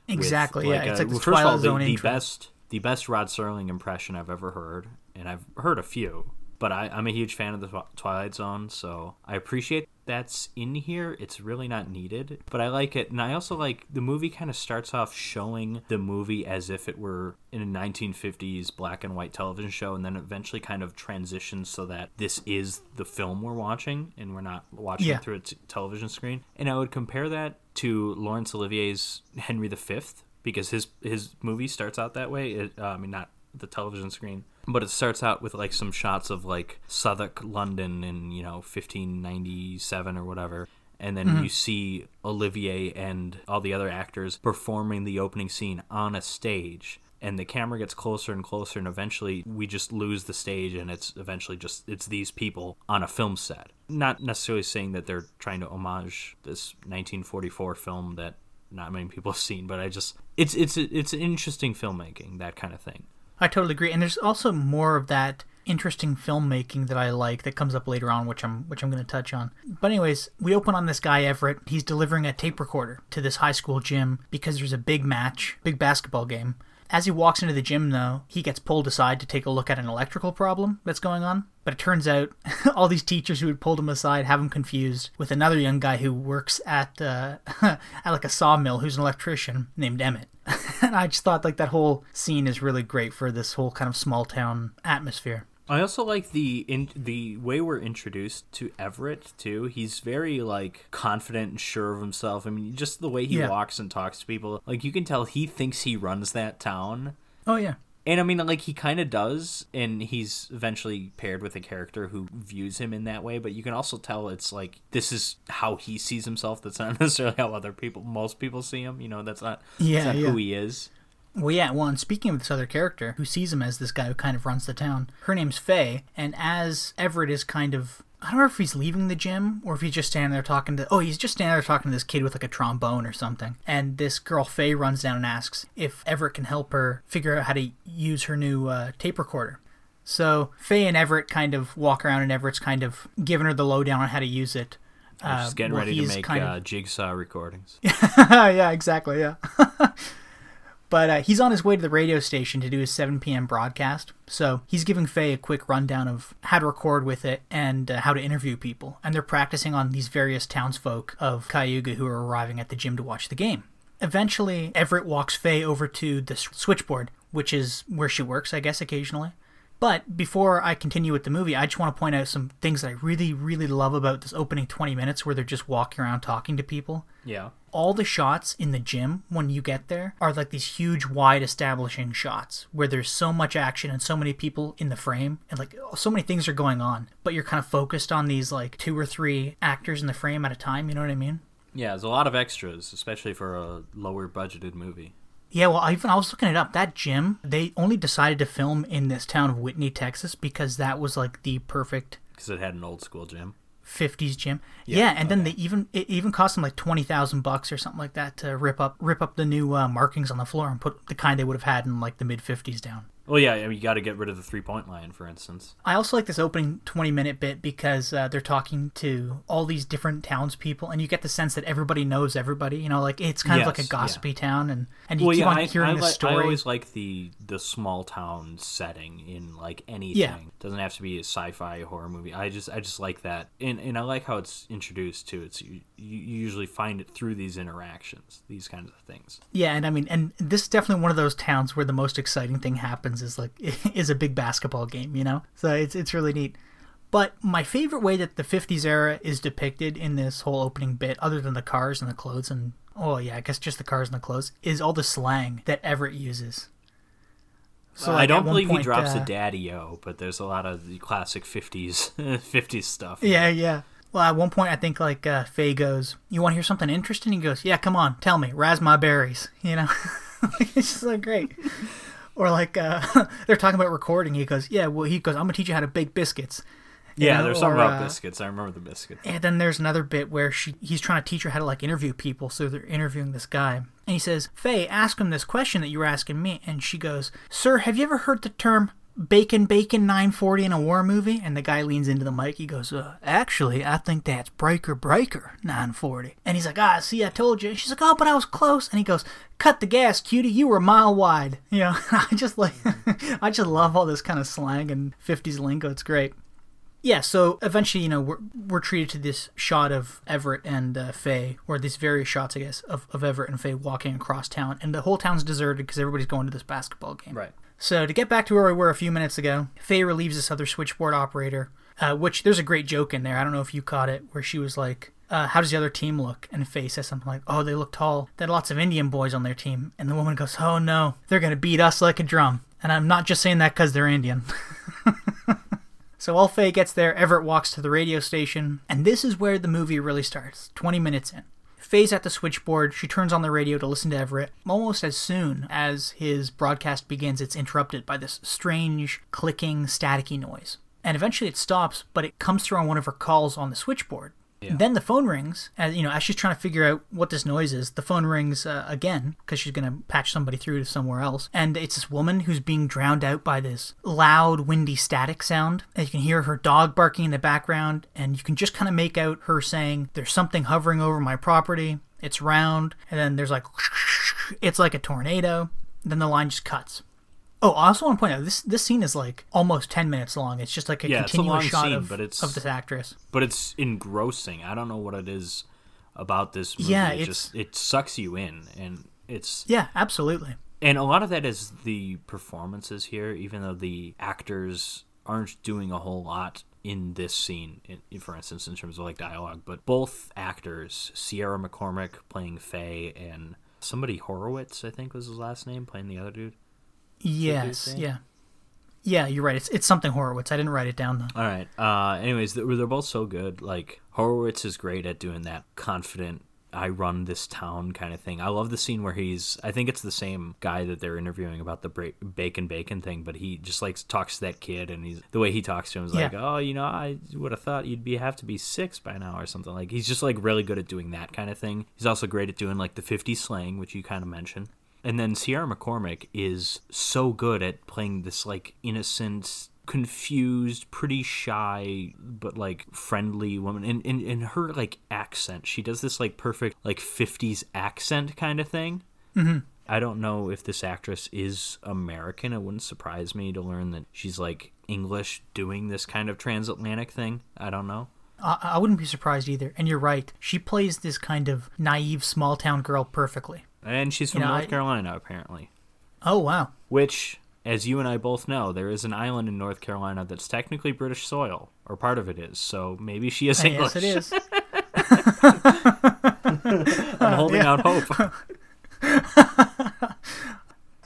Speaker 2: Exactly. With, yeah, like it's like the well, Twilight all, Zone
Speaker 1: the,
Speaker 2: the
Speaker 1: best the best Rod Serling impression I've ever heard, and I've heard a few but I, am a huge fan of the Twilight Zone, so I appreciate that's in here. It's really not needed, but I like it. And I also like the movie kind of starts off showing the movie as if it were in a 1950s black and white television show, and then eventually kind of transitions so that this is the film we're watching and we're not watching yeah. it through a t- television screen. And I would compare that to Laurence Olivier's Henry V because his his movie starts out that way. It, uh, I mean, not the television screen but it starts out with like some shots of like Southwark, London in you know 1597 or whatever, and then mm-hmm. you see Olivier and all the other actors performing the opening scene on a stage. And the camera gets closer and closer and eventually we just lose the stage and it's eventually just it's these people on a film set. Not necessarily saying that they're trying to homage this 1944 film that not many people have seen but i just it's it's it's interesting filmmaking that kind of thing
Speaker 2: I totally agree. And there's also more of that interesting filmmaking that I like that comes up later on, which I'm which I'm going to touch on. But anyways, we open on this guy Everett. He's delivering a tape recorder to this high school gym because there's a big match, big basketball game. As he walks into the gym, though, he gets pulled aside to take a look at an electrical problem that's going on. But it turns out all these teachers who had pulled him aside have him confused with another young guy who works at uh, at like a sawmill, who's an electrician named Emmett. and I just thought like that whole scene is really great for this whole kind of small town atmosphere.
Speaker 1: I also like the in the way we're introduced to Everett too. He's very like confident and sure of himself. I mean, just the way he yeah. walks and talks to people, like you can tell he thinks he runs that town.
Speaker 2: Oh yeah.
Speaker 1: And I mean, like he kind of does, and he's eventually paired with a character who views him in that way. But you can also tell it's like this is how he sees himself. That's not necessarily how other people, most people see him. You know, that's not,
Speaker 2: Yeah,
Speaker 1: that's not
Speaker 2: yeah.
Speaker 1: who he is.
Speaker 2: Well, yeah. Well, and speaking of this other character who sees him as this guy who kind of runs the town, her name's Faye, and as Everett is kind of. I don't know if he's leaving the gym or if he's just standing there talking to. Oh, he's just standing there talking to this kid with like a trombone or something. And this girl, Faye, runs down and asks if Everett can help her figure out how to use her new uh, tape recorder. So Faye and Everett kind of walk around, and Everett's kind of giving her the lowdown on how to use it. Uh,
Speaker 1: Just getting ready to make
Speaker 2: kind of-
Speaker 1: uh, jigsaw recordings.
Speaker 2: yeah, exactly. Yeah. but uh, he's on his way to the radio station to do his 7 p.m. broadcast. So he's giving Faye a quick rundown of how to record with it and uh, how to interview people. And they're practicing on these various townsfolk of Cayuga who are arriving at the gym to watch the game. Eventually, Everett walks Faye over to the switchboard, which is where she works, I guess, occasionally. But before I continue with the movie, I just want to point out some things that I really, really love about this opening 20 minutes where they're just walking around talking to people
Speaker 1: Yeah.
Speaker 2: All the shots in the gym when you get there are like these huge wide establishing shots where there's so much action and so many people in the frame and like so many things are going on but you're kind of focused on these like two or three actors in the frame at a time you know what i mean
Speaker 1: Yeah, there's a lot of extras, especially for a lower budgeted movie.
Speaker 2: yeah well I even i was looking it up that gym they only decided to film in this town of whitney texas because that was like the perfect
Speaker 1: Because it had an old school gym.
Speaker 2: 50s gym. Yeah, and then they even it even cost them like 20,000 bucks or something like that to rip up rip up the new uh, markings on the floor and put the kind they would have had in like the mid 50s down.
Speaker 1: Well, yeah, I mean, you got to get rid of the three point line, for instance.
Speaker 2: I also like this opening 20 minute bit because uh, they're talking to all these different townspeople, and you get the sense that everybody knows everybody. You know, like it's kind of like a
Speaker 1: Yes,
Speaker 2: gossipy town, and and you
Speaker 1: well,
Speaker 2: keep
Speaker 1: yeah,
Speaker 2: on
Speaker 1: I,
Speaker 2: hearing
Speaker 1: I,
Speaker 2: the
Speaker 1: li-
Speaker 2: story.
Speaker 1: I always like the the small town setting in like anything.
Speaker 2: Yeah.
Speaker 1: Doesn't have to be a sci-fi horror movie. I just I just like that, and and I like how it's introduced too. It's you, you usually find it through these interactions, these kinds of things.
Speaker 2: Yeah, and I mean, and this is definitely one of those towns where the most exciting thing happens is like is a big basketball game, you know. So it's it's really neat. But my favorite way that the '50s era is depicted in this whole opening bit, other than the cars and the clothes, and oh yeah, I guess just the cars and the clothes, is all the slang that Everett uses. So
Speaker 1: I
Speaker 2: like, at
Speaker 1: don't believe he
Speaker 2: point,
Speaker 1: drops
Speaker 2: uh,
Speaker 1: a daddy-o, but there's a lot of the classic 50s 50s stuff.
Speaker 2: Yeah, yeah. Well, at one point, I think like uh, Faye goes, "You want to hear something interesting?" He goes, "Yeah, come on, tell me. Raspberries." You know, it's just so great. Or like uh, they're talking about recording. He goes, "Yeah, well," he goes, "I'm gonna teach you how to bake biscuits."
Speaker 1: Yeah,
Speaker 2: know,
Speaker 1: there's something about
Speaker 2: uh,
Speaker 1: biscuits. I remember the biscuits.
Speaker 2: And then there's another bit where she he's trying to teach her how to like interview people, so they're interviewing this guy. And he says, Faye, ask him this question that you were asking me. And she goes, Sir, have you ever heard the term bacon bacon 940 in a war movie? And the guy leans into the mic, he goes, uh, actually, I think that's breaker breaker 940. And he's like, ah, see, I told you. And she's like, oh, but I was close. And he goes, cut the gas, cutie, you were a mile wide. You know, I just like, I just love all this kind of slang and 50s lingo. It's great. Yeah, so eventually, you know, we're, we're treated to this shot of Everett and uh, Faye, or these various shots, I guess, of, of Everett and Faye walking across town, and the whole town's deserted because everybody's going to this basketball game.
Speaker 1: Right.
Speaker 2: So to get back to where we were a few minutes ago, Faye relieves this other switchboard operator, uh, which there's a great joke in there. I don't know if you caught it, where she was like, uh, "How does the other team look?" And Faye says something like, "Oh, they look tall. They had lots of Indian boys on their team." And the woman goes, "Oh no, they're gonna beat us like a drum." And I'm not just saying that because they're Indian. So while Faye gets there, Everett walks to the radio station, and this is where the movie really starts, 20 minutes in. Faye's at the switchboard. She turns on the radio to listen to Everett. Almost as soon as his broadcast begins, it's interrupted by this strange, clicking, staticky noise. And eventually it stops, but it comes through on one of her calls on the switchboard. Then the phone rings, as you know, as she's trying to figure out what this noise is. The phone rings uh, again because she's gonna patch somebody through to somewhere else, and it's this woman who's being drowned out by this loud, windy static sound. And you can hear her dog barking in the background, and you can just kind of make out her saying, "There's something hovering over my property. It's round." And then there's like, "It's like a tornado." Then the line just cuts. Oh, I also want to point out this this scene is like almost ten minutes long. It's just like a
Speaker 1: Yeah, it's a
Speaker 2: continuous shot
Speaker 1: scene,
Speaker 2: of,
Speaker 1: but it's-
Speaker 2: of this actress.
Speaker 1: But it's engrossing. I don't know what it is about this movie.
Speaker 2: Yeah,
Speaker 1: it just it sucks you in and it's
Speaker 2: Yeah, absolutely.
Speaker 1: and a lot of that is the performances here even though the actors aren't doing a whole lot in this scene in, for instance in terms of like dialogue but both actors sierra mccormick playing faye and somebody horowitz i think was his last name playing the other dude
Speaker 2: Yes, yeah. Yeah, you're right. It's it's something Horowitz. I didn't write it down though.
Speaker 1: All right. Uh, anyways, they're, both so good. Like Horowitz is great at doing that confident I run this town kind of thing. I love the scene where he's I think it's the same guy that they're interviewing about the break, bacon bacon thing, but he just like talks to that kid and he's the way he talks to him is
Speaker 2: Yeah.
Speaker 1: like, "Oh, you know, I would have thought you'd be have to be 6 by now or something." Like he's just like really good at doing that kind of thing. He's also great at doing like the 50 slang, which you kind of mentioned. And then Sierra McCormick is so good at playing this like innocent, confused, pretty shy, but like friendly woman. And in, in her like accent, she does this like perfect like 50s accent kind of thing. Mm-hmm. I don't know if this actress is American. It wouldn't surprise me to learn that she's like English doing this kind of transatlantic thing. I don't know.
Speaker 2: I, I wouldn't be surprised either. And you're right. She plays this kind of naive small town girl perfectly.
Speaker 1: And she's from
Speaker 2: You know,
Speaker 1: North
Speaker 2: I-
Speaker 1: Carolina, apparently.
Speaker 2: Oh wow.
Speaker 1: Which, as you and I both know, there is an island in North Carolina that's technically British soil, or part of it is. So maybe she is English.
Speaker 2: Yes, it is.
Speaker 1: I'm holding out hope.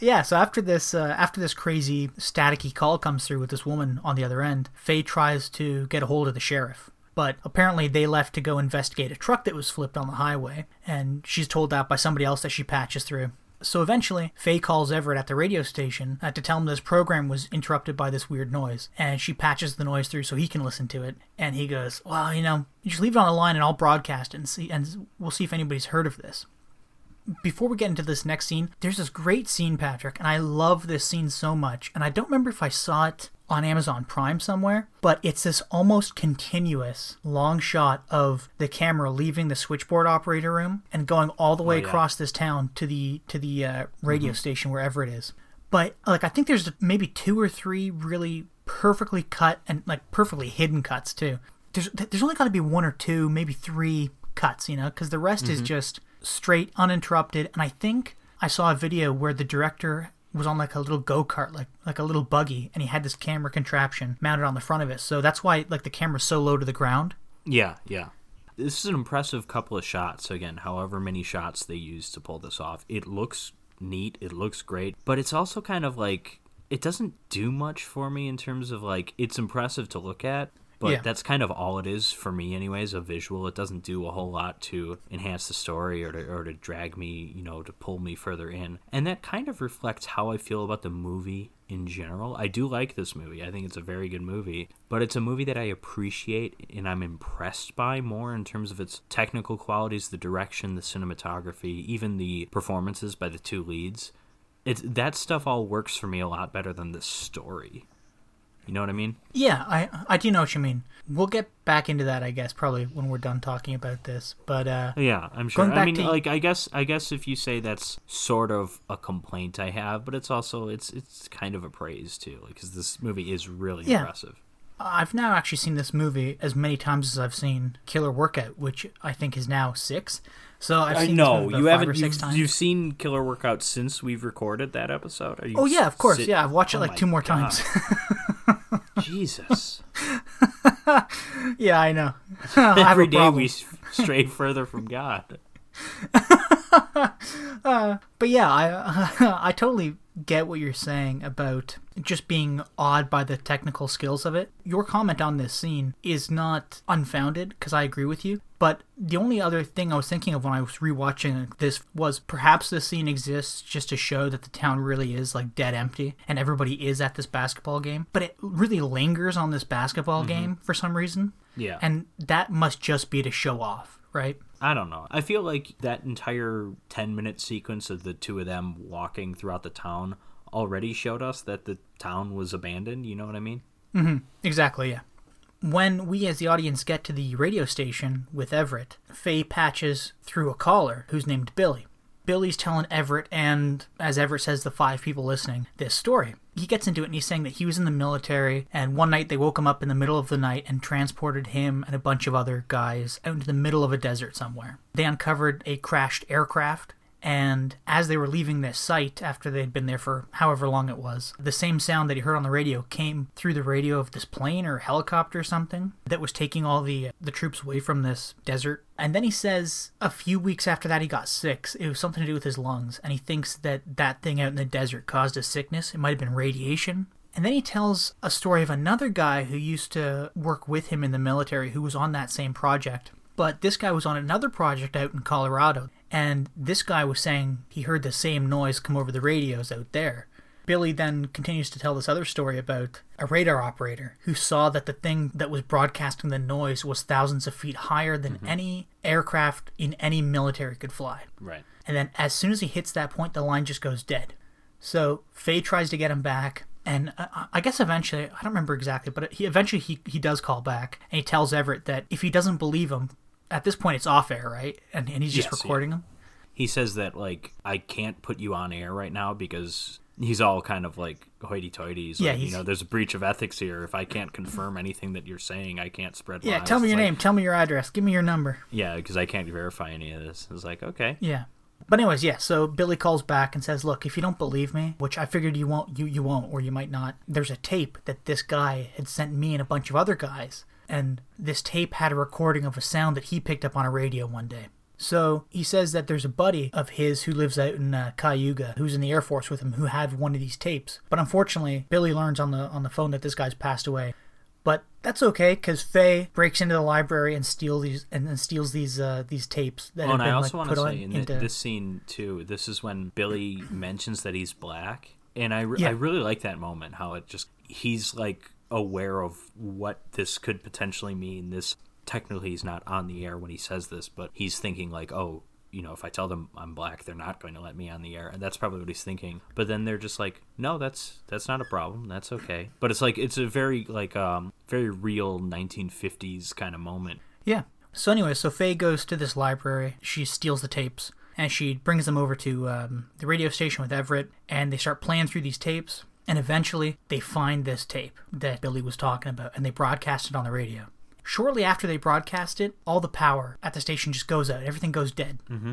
Speaker 2: Yeah, so after this, uh, after this crazy staticky call comes through with this woman on the other end, Faye tries to get a hold of the sheriff. But apparently they left to go investigate a truck that was flipped on the highway, and she's told that by somebody else that she patches through. So eventually, Faye calls Everett at the radio station uh, to tell him this program was interrupted by this weird noise, and she patches the noise through so he can listen to it. And he goes, "Well, you know, you just leave it on the line, and I'll broadcast it and see, and we'll see if anybody's heard of this." before we get into this next scene, there's this great scene, Patrick, and I love this scene so much. And I don't remember if I saw it on Amazon Prime somewhere, but it's this almost continuous long shot of the camera leaving the switchboard operator room and going all the way
Speaker 1: yeah.
Speaker 2: across this town to the to the uh, radio station wherever it is. But like I think there's maybe two or three really perfectly cut and like perfectly hidden cuts too. There's there's only got to be one or two, maybe three cuts, you know, because the rest is just straight, uninterrupted. And I think I saw a video where the director was on like a little go kart, like like a little buggy, and he had this camera contraption mounted on the front of it. So that's why like the camera's so low to the ground.
Speaker 1: Yeah, yeah. This is an impressive couple of shots. Again, however many shots they use to pull this off, it looks neat. It looks great, but it's also kind of like it doesn't do much for me in terms of like it's impressive to look at, but
Speaker 2: Yeah.
Speaker 1: that's kind of all it is for me, anyways. A visual. It doesn't do a whole lot to enhance the story or to or to drag me, you know, to pull me further in. And that kind of reflects how I feel about the movie in general. I do like this movie. I think it's a very good movie, but it's a movie that I appreciate and I'm impressed by more in terms of its technical qualities, the direction, the cinematography, even the performances by the two leads. It's that stuff all works for me a lot better than the story. You know what I mean?
Speaker 2: Yeah, I I do know what you mean. We'll get back into that, I guess, probably when we're done talking about this. But uh,
Speaker 1: Yeah, I'm sure. I mean,
Speaker 2: to-
Speaker 1: like, I guess, I guess if you say that's sort of a complaint I have, but it's also it's it's kind of a praise too, because this movie is really
Speaker 2: Yeah.
Speaker 1: impressive.
Speaker 2: I've now actually seen this movie as many times as I've seen Killer Workout, which I think is now six. So I've
Speaker 1: I
Speaker 2: seen this
Speaker 1: know you haven't. You've,
Speaker 2: times.
Speaker 1: you've seen Killer Workout since we've recorded that episode. You
Speaker 2: oh yeah, of course.
Speaker 1: sit-
Speaker 2: Yeah, I've watched it
Speaker 1: Oh
Speaker 2: like two more
Speaker 1: God.
Speaker 2: times.
Speaker 1: Jesus.
Speaker 2: yeah, I know. I
Speaker 1: Every day we stray further from God.
Speaker 2: Uh, but yeah, I I totally get what you're saying about just being awed by the technical skills of it. Your comment on this scene is not unfounded because I agree with you. But the only other thing I was thinking of when I was rewatching this was perhaps this scene exists just to show that the town really is like dead empty and everybody is at this basketball game. But it really lingers on this basketball mm-hmm. game for some reason.
Speaker 1: Yeah.
Speaker 2: And that must just be to show off, right?
Speaker 1: I don't know. I feel like that entire 10 minute sequence of the two of them walking throughout the town already showed us that the town was abandoned. You know what I mean? Mm-hmm.
Speaker 2: Exactly, yeah. When we as the audience get to the radio station with Everett, Faye patches through a caller who's named Billy. Billy's telling Everett and, as Everett says, the five people listening, this story. He gets into it and he's saying that he was in the military, and one night they woke him up in the middle of the night and transported him and a bunch of other guys out into the middle of a desert somewhere. They uncovered a crashed aircraft, And as they were leaving this site after they'd been there for however long it was, the same sound that he heard on the radio came through the radio of this plane or helicopter or something that was taking all the the troops away from this desert. And then he says a few weeks after that he got sick. It was something to do with his lungs, and he thinks that that thing out in the desert caused his sickness. It might have been radiation. And then he tells a story of another guy who used to work with him in the military who was on that same project. But this guy was on another project out in Colorado and this guy was saying he heard the same noise come over the radios out there. Billy then continues to tell this other story about a radar operator who saw that the thing that was broadcasting the noise was thousands of feet higher than mm-hmm. any aircraft in any military could fly.
Speaker 1: Right.
Speaker 2: And then as soon as he hits that point, the line just goes dead. So Faye tries to get him back, and I guess eventually, I don't remember exactly, but he eventually he, he does call back, and he tells Everett that if he doesn't believe him, at this point it's off air, right? And, and he's just yes, recording yeah. him.
Speaker 1: He says that like I can't put you on air right now because he's all kind of like hoity-toity. yeah, like, you know, there's a breach of ethics here. If I can't confirm anything that you're saying, I can't spread.
Speaker 2: Yeah, lies. tell me your like, name, tell me your address, give me your number.
Speaker 1: Yeah, because I can't verify any of this. It's like okay.
Speaker 2: Yeah. But anyways, yeah. So Billy calls back and says, "Look, if you don't believe me, which I figured you won't, you you won't, or you might not. There's a tape that this guy had sent me and a bunch of other guys and this tape had a recording of a sound that he picked up on a radio one day. So he says that there's a buddy of his who lives out in uh, Cayuga, who's in the Air Force with him, who had one of these tapes. But unfortunately, Billy learns on the on the phone that this guy's passed away. But that's okay because Faye breaks into the library and steals these and, then steals these uh, these tapes.
Speaker 1: That oh, and been, I also like, want to say in into... this scene too. This is when Billy mentions that he's black, and I, re- yeah. I really like that moment. How it just he's like aware of what this could potentially mean. This technically he's not on the air when he says this, but he's thinking like, oh, you know, if I tell them I'm black, they're not going to let me on the air, and that's probably what he's thinking. But then they're just like, no, that's that's not a problem, that's okay. But it's like it's a very like um very real 1950s kind of moment.
Speaker 2: Yeah. So anyway, so Faye goes to this library. She steals the tapes and she brings them over to um, the radio station with Everett, and they start playing through these tapes. And eventually, they find this tape that Billy was talking about and they broadcast it on the radio. Shortly after they broadcast it, all the power at the station just goes out. Everything goes dead.
Speaker 1: Mm-hmm.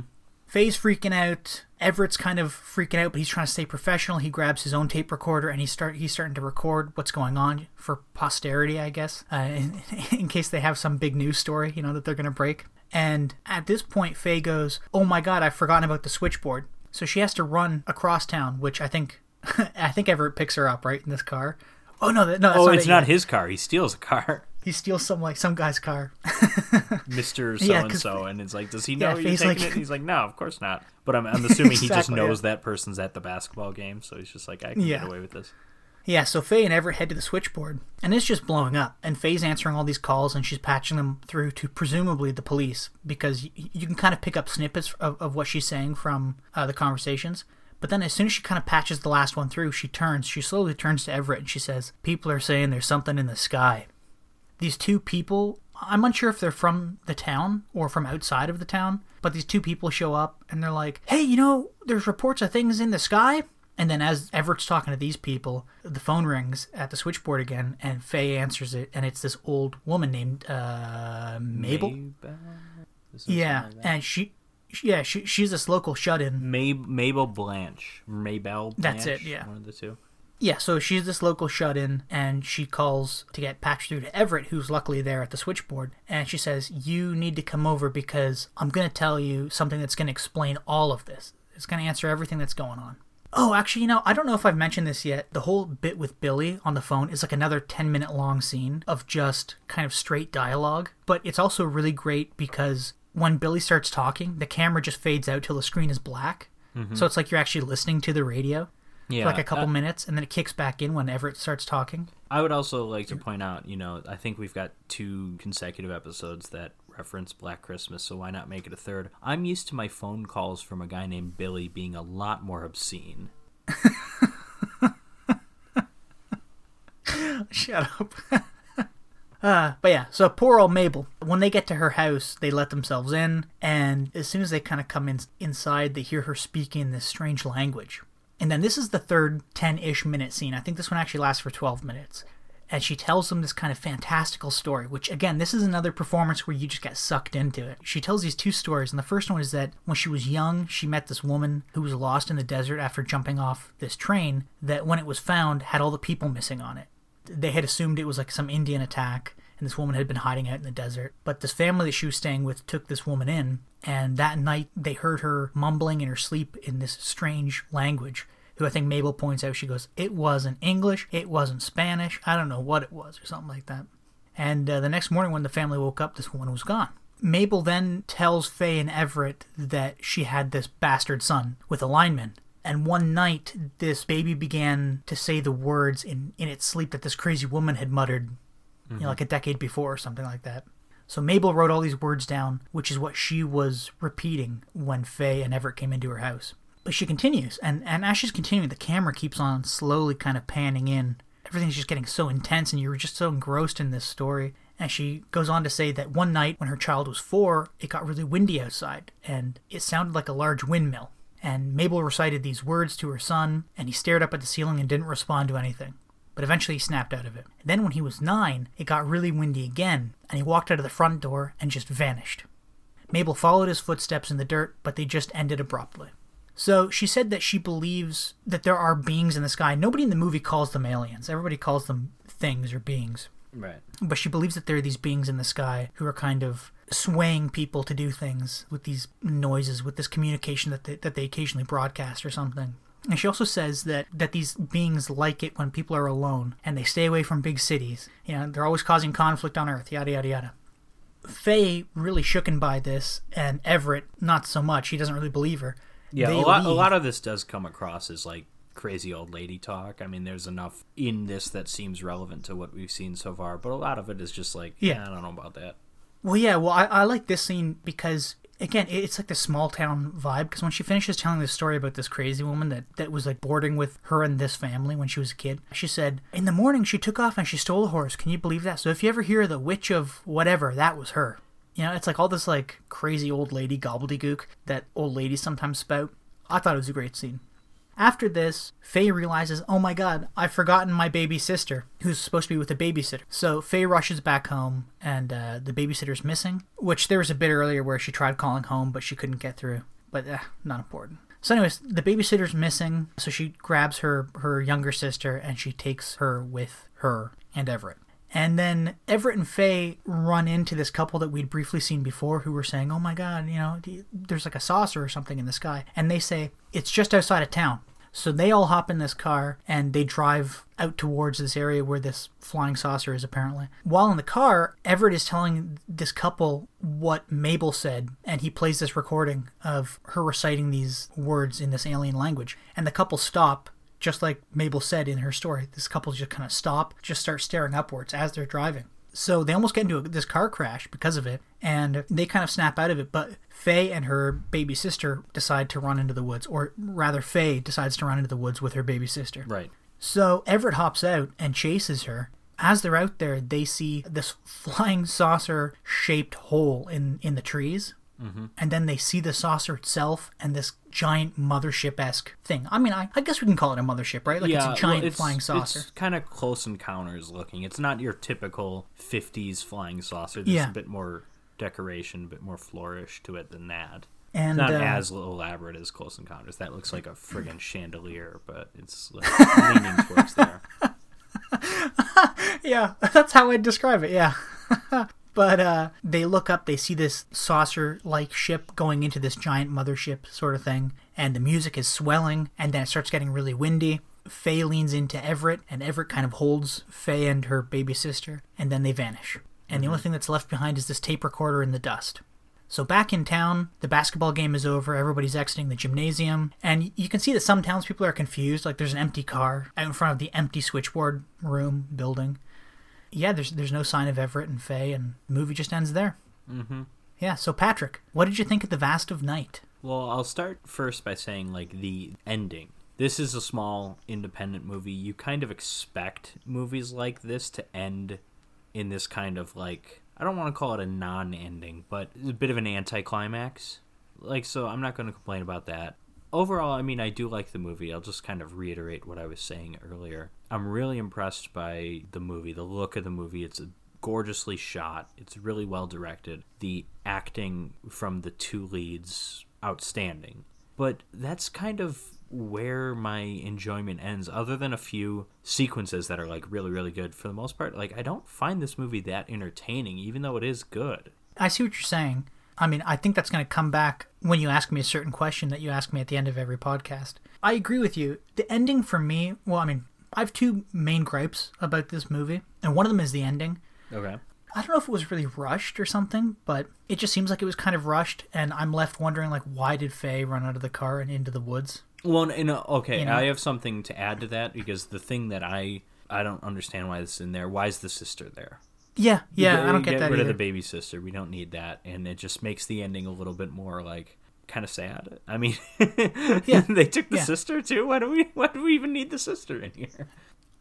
Speaker 2: Faye's freaking out. Everett's kind of freaking out, but he's trying to stay professional. He grabs his own tape recorder and he's start he's starting to record what's going on for posterity, I guess, uh, in, in case they have some big news story, you know, that they're gonna break. And at this point, Faye goes, "Oh my God, I've forgotten about the switchboard." So she has to run across town, which I think I think Everett picks her up right in this car. Oh no, no, that's
Speaker 1: oh,
Speaker 2: not
Speaker 1: it's not his car. He steals a car.
Speaker 2: He steals some like some guy's car.
Speaker 1: Mister So and So, and it's like, does he know yeah, you're taking like, it? He's like, no, of course not. But I'm, I'm assuming exactly, he just knows yeah. that person's at the basketball game, so he's just like, I can yeah. get away with this.
Speaker 2: Yeah, so Faye and Everett head to the switchboard, and it's just blowing up. And Faye's answering all these calls, and she's patching them through to presumably the police because y- you can kind of pick up snippets of, of what she's saying from uh, the conversations. But then, as soon as she kind of patches the last one through, she turns. She slowly turns to Everett and she says, People are saying there's something in the sky. These two people, I'm unsure if they're from the town or from outside of the town, but these two people show up and they're like, Hey, you know, there's reports of things in the sky. And then, as Everett's talking to these people, the phone rings at the switchboard again, and Faye answers it, and it's this old woman named uh, Mabel. Yeah, like and she yeah, she, she's this local shut-in.
Speaker 1: Mab- Mabel Blanche, Mabel. Blanche,
Speaker 2: That's it. Yeah,
Speaker 1: one of the two.
Speaker 2: Yeah, so she's this local shut-in, and she calls to get patched through to Everett, who's luckily there at the switchboard, and she says, "You need to come over because I'm going to tell you something that's going to explain all of this. It's going to answer everything that's going on." Oh, actually, you know, I don't know if I've mentioned this yet. The whole bit with Billy on the phone is like another 10 minute long scene of just kind of straight dialogue. But it's also really great because when Billy starts talking, the camera just fades out till the screen is black. Mm-hmm. So it's like you're actually listening to the radio yeah, for like a couple uh, minutes, and then it kicks back in when Everett starts talking.
Speaker 1: I would also like to point out, you know, I think we've got two consecutive episodes that reference Black Christmas, so why not make it a third? I'm used to my phone calls from a guy named Billy being a lot more obscene.
Speaker 2: Shut up. Uh, but yeah, so poor old Mabel. When they get to her house, they let themselves in, and as soon as they kind of come in inside, they hear her speaking this strange language. And then this is the third 10 ish minute scene. I think this one actually lasts for 12 minutes. and she tells them this kind of fantastical story, which again, this is another performance where you just get sucked into it. She tells these two stories, and the first one is that when she was young, she met this woman who was lost in the desert after jumping off this train that when it was found had all the people missing on it. They had assumed it was like some Indian attack, and this woman had been hiding out in the desert. But this family that she was staying with took this woman in, and that night they heard her mumbling in her sleep in this strange language who I think Mabel points out, she goes, it wasn't English, it wasn't Spanish, I don't know what it was, or something like that. And uh, the next morning, when the family woke up, this woman was gone. Mabel then tells Faye and Everett that she had this bastard son with a lineman. And one night, this baby began to say the words in, in its sleep that this crazy woman had muttered, mm-hmm. you know, like a decade before or something like that. So Mabel wrote all these words down, which is what she was repeating when Faye and Everett came into her house but she continues, and and as she's continuing, the camera keeps on slowly kind of panning in. Everything's just getting so intense, and you're just so engrossed in this story. And she goes on to say that one night when her child was four, it got really windy outside, and it sounded like a large windmill. And Mabel recited these words to her son, and he stared up at the ceiling and didn't respond to anything. But eventually he snapped out of it. And then when he was nine, it got really windy again, and he walked out of the front door and just vanished. Mabel followed his footsteps in the dirt, but they just ended abruptly. So she said that she believes that there are beings in the sky. Nobody in the movie calls them aliens. Everybody calls them things or beings.
Speaker 1: Right.
Speaker 2: But she believes that there are these beings in the sky who are kind of swaying people to do things with these noises, with this communication that they, that they occasionally broadcast or something. And she also says that, that these beings like it when people are alone and they stay away from big cities. You know, they're always causing conflict on Earth, yada, yada, yada. Faye really shooken by this, and Everett not so much. He doesn't really believe her.
Speaker 1: Yeah, a lot, a lot of this does come across as like crazy old lady talk. I mean, there's enough in this that seems relevant to what we've seen so far, but a lot of it is just like, yeah, eh, I don't know about that.
Speaker 2: Well, yeah, well, I, I like this scene because again, it's like the small town vibe. Because when she finishes telling this story about this crazy woman that that was like boarding with her and this family when she was a kid, she said in the morning she took off and she stole a horse. Can you believe that? So if you ever hear the witch of whatever, that was her. You know, it's like all this like crazy old lady gobbledygook that old ladies sometimes spout. I thought it was a great scene. After this, Faye realizes, oh my god, I've forgotten my baby sister, who's supposed to be with a babysitter. So Faye rushes back home, and uh, the babysitter's missing, which there was a bit earlier where she tried calling home, but she couldn't get through. But eh, not important. So, anyways, the babysitter's missing, so she grabs her, her younger sister and she takes her with her and Everett. And then Everett and Faye run into this couple that we'd briefly seen before who were saying, Oh my God, you know, there's like a saucer or something in the sky. And they say, It's just outside of town. So they all hop in this car and they drive out towards this area where this flying saucer is apparently. While in the car, Everett is telling this couple what Mabel said, and he plays this recording of her reciting these words in this alien language. And the couple stop just like Mabel said in her story, this couple just kind of stop, just start staring upwards as they're driving. So they almost get into a, this car crash because of it, and they kind of snap out of it. But Faye and her baby sister decide to run into the woods, or rather, Faye decides to run into the woods with her baby sister.
Speaker 1: Right.
Speaker 2: So Everett hops out and chases her. As they're out there, they see this flying saucer shaped hole in, in the trees Mm-hmm. And then they see the saucer itself and this giant mothership esque thing. I mean, I, I guess we can call it a mothership, right? Like yeah, it's a giant well, it's, flying saucer. It's
Speaker 1: kind of close encounters looking. It's not your typical 50s flying saucer. There's yeah. a bit more decoration, a bit more flourish to it than that. And, not uh, as elaborate as Close Encounters. That looks like a friggin' chandelier, but it's like leaning towards there.
Speaker 2: yeah, that's how I'd describe it. Yeah. But uh, they look up, they see this saucer like ship going into this giant mothership sort of thing, and the music is swelling, and then it starts getting really windy. Faye leans into Everett, and Everett kind of holds Faye and her baby sister, and then they vanish. And the only mm-hmm. thing that's left behind is this tape recorder in the dust. So back in town, the basketball game is over, everybody's exiting the gymnasium, and you can see that some townspeople are confused. Like there's an empty car out in front of the empty switchboard room building yeah, there's there's no sign of Everett and Faye, and the movie just ends there.
Speaker 1: Mm-hmm.
Speaker 2: Yeah. So Patrick, what did you think of the Vast of Night?
Speaker 1: Well, I'll start first by saying like the ending. This is a small independent movie. You kind of expect movies like this to end in this kind of like I don't want to call it a non-ending, but a bit of an anticlimax. Like so, I'm not going to complain about that. Overall, I mean, I do like the movie. I'll just kind of reiterate what I was saying earlier. I'm really impressed by the movie, the look of the movie. It's gorgeously shot. It's really well directed. The acting from the two leads outstanding. But that's kind of where my enjoyment ends other than a few sequences that are like really really good for the most part like i don't find this movie that entertaining even though it is good
Speaker 2: i see what you're saying i mean i think that's going to come back when you ask me a certain question that you ask me at the end of every podcast i agree with you the ending for me well i mean i have two main gripes about this movie and one of them is the ending
Speaker 1: okay
Speaker 2: I don't know if it was really rushed or something, but it just seems like it was kind of rushed, and I'm left wondering like why did Faye run out of the car and into the woods?
Speaker 1: Well, okay, you know? I have something to add to that because the thing that I I don't understand why this is in there. Why is the sister there?
Speaker 2: Yeah, yeah, I don't get,
Speaker 1: get
Speaker 2: that.
Speaker 1: Get rid
Speaker 2: either.
Speaker 1: of the baby sister. We don't need that, and it just makes the ending a little bit more like kind of sad. I mean, yeah, they took the yeah. sister too. Why do we? Why do we even need the sister in here?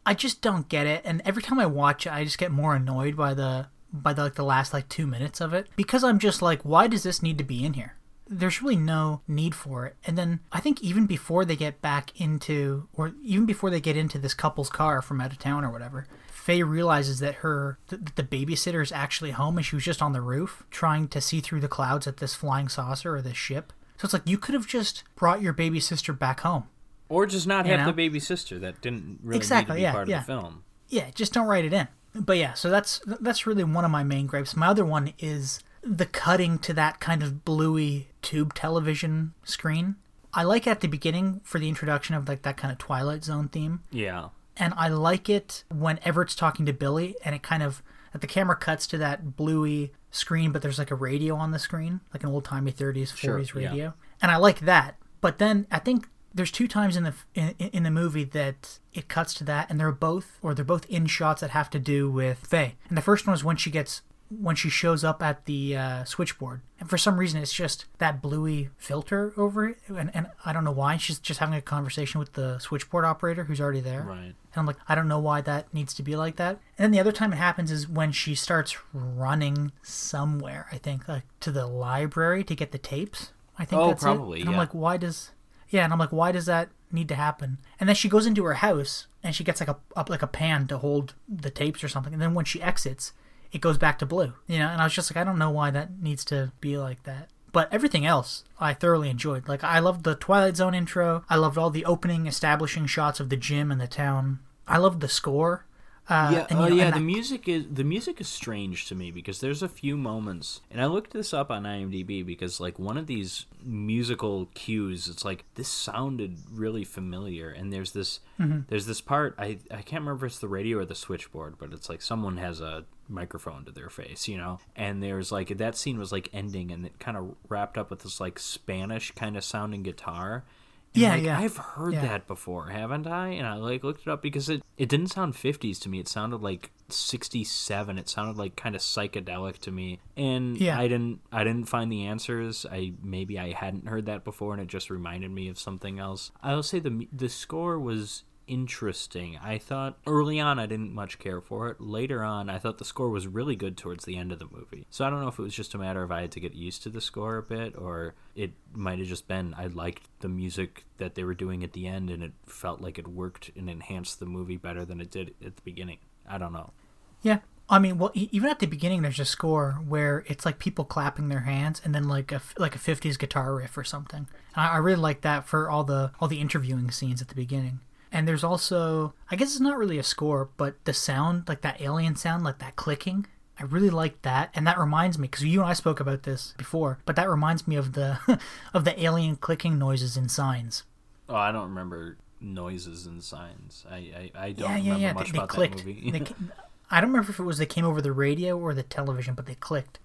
Speaker 2: I just don't get it, and every time I watch it, I just get more annoyed by the by the, like the last like two minutes of it because I'm just like, why does this need to be in here? there's really no need for it. And then I think even before they get back into, or even before they get into this couple's car from out of town or whatever, Faye realizes that her that the babysitter is actually home and she was just on the roof trying to see through the clouds at this flying saucer or this ship. So it's like you could have just brought your baby sister back home.
Speaker 1: Or just not have know? the baby sister that didn't really exactly, need to be
Speaker 2: yeah,
Speaker 1: part
Speaker 2: yeah.
Speaker 1: of the film.
Speaker 2: Yeah, just don't write it in. But yeah, so that's that's really one of my main gripes. My other one is the cutting to that kind of bluey tube television screen. I like at the beginning for the introduction of like that kind of Twilight Zone theme.
Speaker 1: Yeah.
Speaker 2: And I like it when Everett's talking to Billy and it kind of that the camera cuts to that bluey screen, but there's like a radio on the screen, like an old timey 30s, 40s sure, radio. Yeah. And I like that. But then I think there's two times in the in, in the movie that it cuts to that, and they're both or they're both in shots that have to do with Faye. And the first one is when she gets when she shows up at the uh, switchboard. And for some reason, it's just that bluey filter over it. And, and I don't know why. She's just having a conversation with the switchboard operator who's already there.
Speaker 1: Right.
Speaker 2: And I'm like, I don't know why that needs to be like that. And then the other time it happens is when she starts running somewhere, I think, like to the library to get the tapes. I think
Speaker 1: oh,
Speaker 2: that's
Speaker 1: probably,
Speaker 2: it. And
Speaker 1: yeah.
Speaker 2: I'm like, why does. Yeah, and I'm like, why does that need to happen? And then she goes into her house and she gets like a up like a pan to hold the tapes or something. And then when she exits, it goes back to blue. You know, and I was just like, I don't know why that needs to be like that. But everything else, I thoroughly enjoyed. Like, I loved the Twilight Zone intro. I loved all the opening, establishing shots of the gym and the town. I loved the score.
Speaker 1: Uh, yeah, and, oh, know, yeah. The that... music is the music is strange to me because there's a few moments, and I looked this up on IMDb because like one of these musical cues, it's like this sounded really familiar, and there's this mm-hmm. there's this part I I can't remember if it's the radio or the switchboard, but it's like someone has a microphone to their face, you know, and there's like that scene was like ending, and it kind of wrapped up with this like Spanish kind of sounding guitar, and
Speaker 2: yeah,
Speaker 1: like,
Speaker 2: yeah.
Speaker 1: I've heard
Speaker 2: yeah.
Speaker 1: that before, haven't I? And I like looked it up because it, it didn't sound 50s to me. It sounded like 67. It sounded like kind of psychedelic to me. And
Speaker 2: yeah.
Speaker 1: I didn't I didn't find the answers. I maybe I hadn't heard that before and it just reminded me of something else. I'll say the the score was interesting. I thought early on I didn't much care for it. Later on, I thought the score was really good towards the end of the movie. So I don't know if it was just a matter of I had to get used to the score a bit or it might have just been I liked the music that they were doing at the end and it felt like it worked and enhanced the movie better than it did at the beginning. I don't know.
Speaker 2: Yeah, I mean, well, even at the beginning, there's a score where it's like people clapping their hands, and then like a like a '50s guitar riff or something. I, I really like that for all the all the interviewing scenes at the beginning. And there's also, I guess it's not really a score, but the sound, like that alien sound, like that clicking. I really like that, and that reminds me because you and I spoke about this before, but that reminds me of the of the alien clicking noises in Signs.
Speaker 1: Oh, I don't remember noises in Signs. I I, I don't
Speaker 2: yeah, yeah,
Speaker 1: remember
Speaker 2: yeah.
Speaker 1: much
Speaker 2: they,
Speaker 1: about
Speaker 2: they clicked.
Speaker 1: that movie.
Speaker 2: they, I don't remember if it was they came over the radio or the television, but they clicked.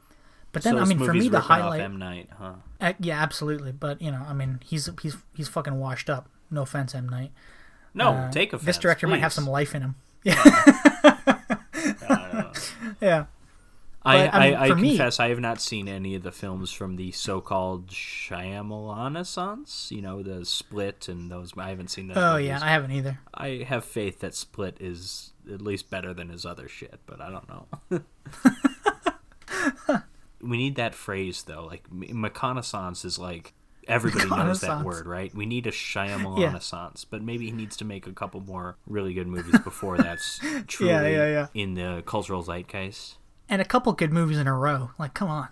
Speaker 2: But then,
Speaker 1: so
Speaker 2: I mean, for me, the highlight.
Speaker 1: M Night, huh?
Speaker 2: Uh, yeah, absolutely. But you know, I mean, he's he's he's fucking washed up. No offense, M Night.
Speaker 1: No, uh, take offense.
Speaker 2: This director
Speaker 1: please.
Speaker 2: might have some life in him. Yeah. yeah.
Speaker 1: I,
Speaker 2: But, I mean,
Speaker 1: I, I
Speaker 2: for me-
Speaker 1: confess I have not seen any of the films from the so-called Shyamalan You know, the Split and those. I haven't seen those.
Speaker 2: Oh
Speaker 1: movies.
Speaker 2: yeah, I haven't either.
Speaker 1: I have faith that Split is at least better than his other shit, but I don't know. we need that phrase though. Like m- reconnaissance is like everybody knows that word, right? We need a Shyamalan yeah. renaissance, but maybe he needs to make a couple more really good movies before that's truly yeah, yeah, yeah. in the cultural zeitgeist.
Speaker 2: And a couple good movies in a row. Like, come on.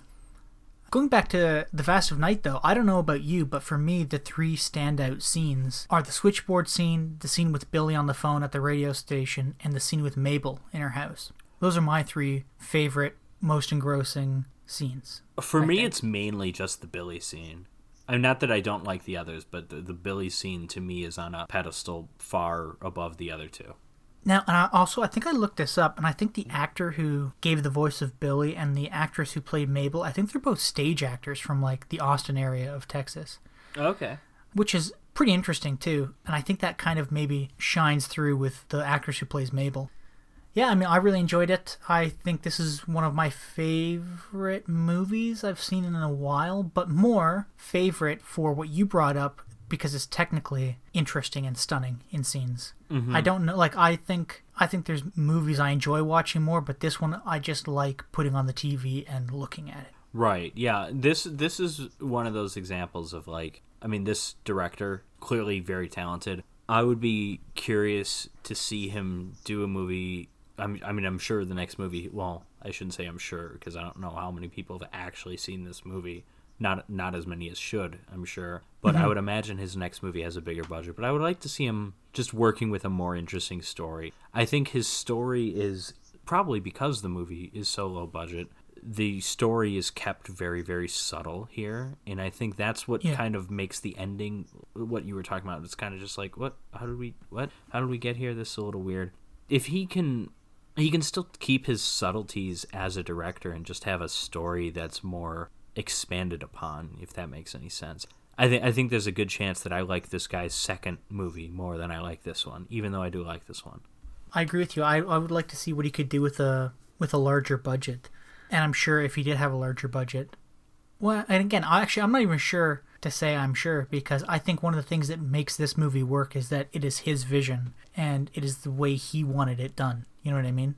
Speaker 2: Going back to The Vast of Night, though, I don't know about you, but for me, the three standout scenes are the switchboard scene, the scene with Billy on the phone at the radio station, and the scene with Mabel in her house. Those are my three favorite, most engrossing scenes.
Speaker 1: For me, it's mainly just the Billy scene. I'm not that I don't like the others, but the, the Billy scene to me is on a pedestal far above the other two.
Speaker 2: Now, and I also, I think I looked this up, and I think the actor who gave the voice of Billy and the actress who played Mabel, I think they're both stage actors from like the Austin area of Texas.
Speaker 1: Okay.
Speaker 2: Which is pretty interesting too, and I think that kind of maybe shines through with the actress who plays Mabel. Yeah, I mean, I really enjoyed it. I think this is one of my favorite movies I've seen in a while, but more favorite for what you brought up because it's technically interesting and stunning in scenes. Mm-hmm. I don't know like I think I think there's movies I enjoy watching more, but this one I just like putting on the TV and looking at it.
Speaker 1: Right. Yeah. This this is one of those examples of like I mean this director clearly very talented. I would be curious to see him do a movie I mean, I mean, I'm sure the next movie. Well, I shouldn't say I'm sure because I don't know how many people have actually seen this movie not not as many as should, I'm sure. But mm-hmm. I would imagine his next movie has a bigger budget. But I would like to see him just working with a more interesting story. I think his story is probably because the movie is so low budget. The story is kept very, very subtle here, and I think that's what yeah. kind of makes the ending. What you were talking about, it's kind of just like, what? How did we? What? How did we get here? This is a little weird. If he can he can still keep his subtleties as a director and just have a story that's more expanded upon, if that makes any sense. I think I think there's a good chance that I like this guy's second movie more than I like this one, even though I do like this one.
Speaker 2: I agree with you. I, I would like to see what he could do with a with a larger budget, and I'm sure if he did have a larger budget, well, and again, I actually I'm not even sure to say I'm sure because I think one of the things that makes this movie work is that it is his vision and it is the way he wanted it done. You know what I mean?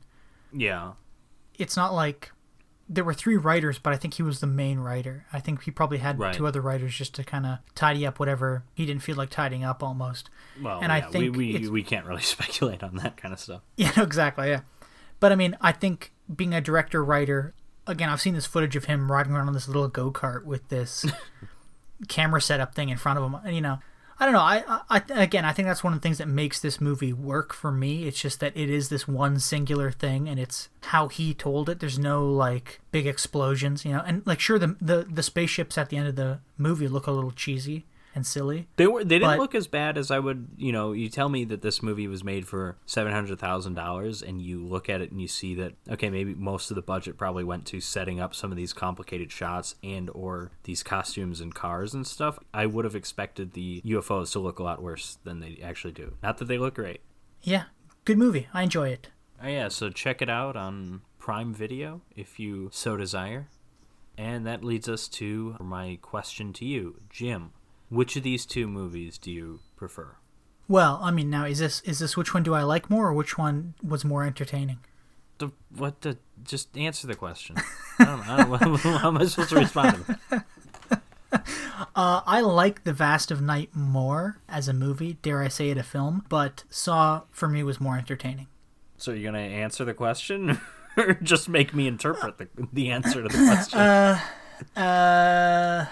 Speaker 1: Yeah.
Speaker 2: It's not like there were three writers, but I think he was the main writer. I think he probably had right. two other writers just to kind of tidy up whatever he didn't feel like tidying up almost.
Speaker 1: Well, and yeah, I think we we, we can't really speculate on that kind of stuff.
Speaker 2: Yeah, exactly. Yeah, but I mean, I think being a director writer, again, I've seen this footage of him riding around on this little go kart with this camera setup thing in front of him, and you know, I don't know. I, I again, I think that's one of the things that makes this movie work for me. It's just that it is this one singular thing, and it's how he told it. There's no like big explosions, you know. And like, sure, the the the spaceships at the end of the movie look a little cheesy, and silly.
Speaker 1: They were they didn't but, look as bad as I would. You know, you tell me that this movie was made for seven hundred thousand dollars, and you look at it and you see that okay, maybe most of the budget probably went to setting up some of these complicated shots and or these costumes and cars and stuff. I would have expected the UFOs to look a lot worse than they actually do. Not that they look great.
Speaker 2: Yeah, good movie. I enjoy it.
Speaker 1: Oh, yeah, so check it out on Prime Video if you so desire. And that leads us to my question to you, Jim. Which of these two movies do you prefer?
Speaker 2: Well, I mean, now is this is this which one do I like more, or which one was more entertaining?
Speaker 1: The what? The just answer the question. I don't know. I don't how am I supposed to respond? To
Speaker 2: uh, I like The Vast of Night more as a movie. Dare I say it, a film? But Saw for me was more entertaining.
Speaker 1: So you're gonna answer the question, or just make me interpret the the answer to the question?
Speaker 2: Uh, uh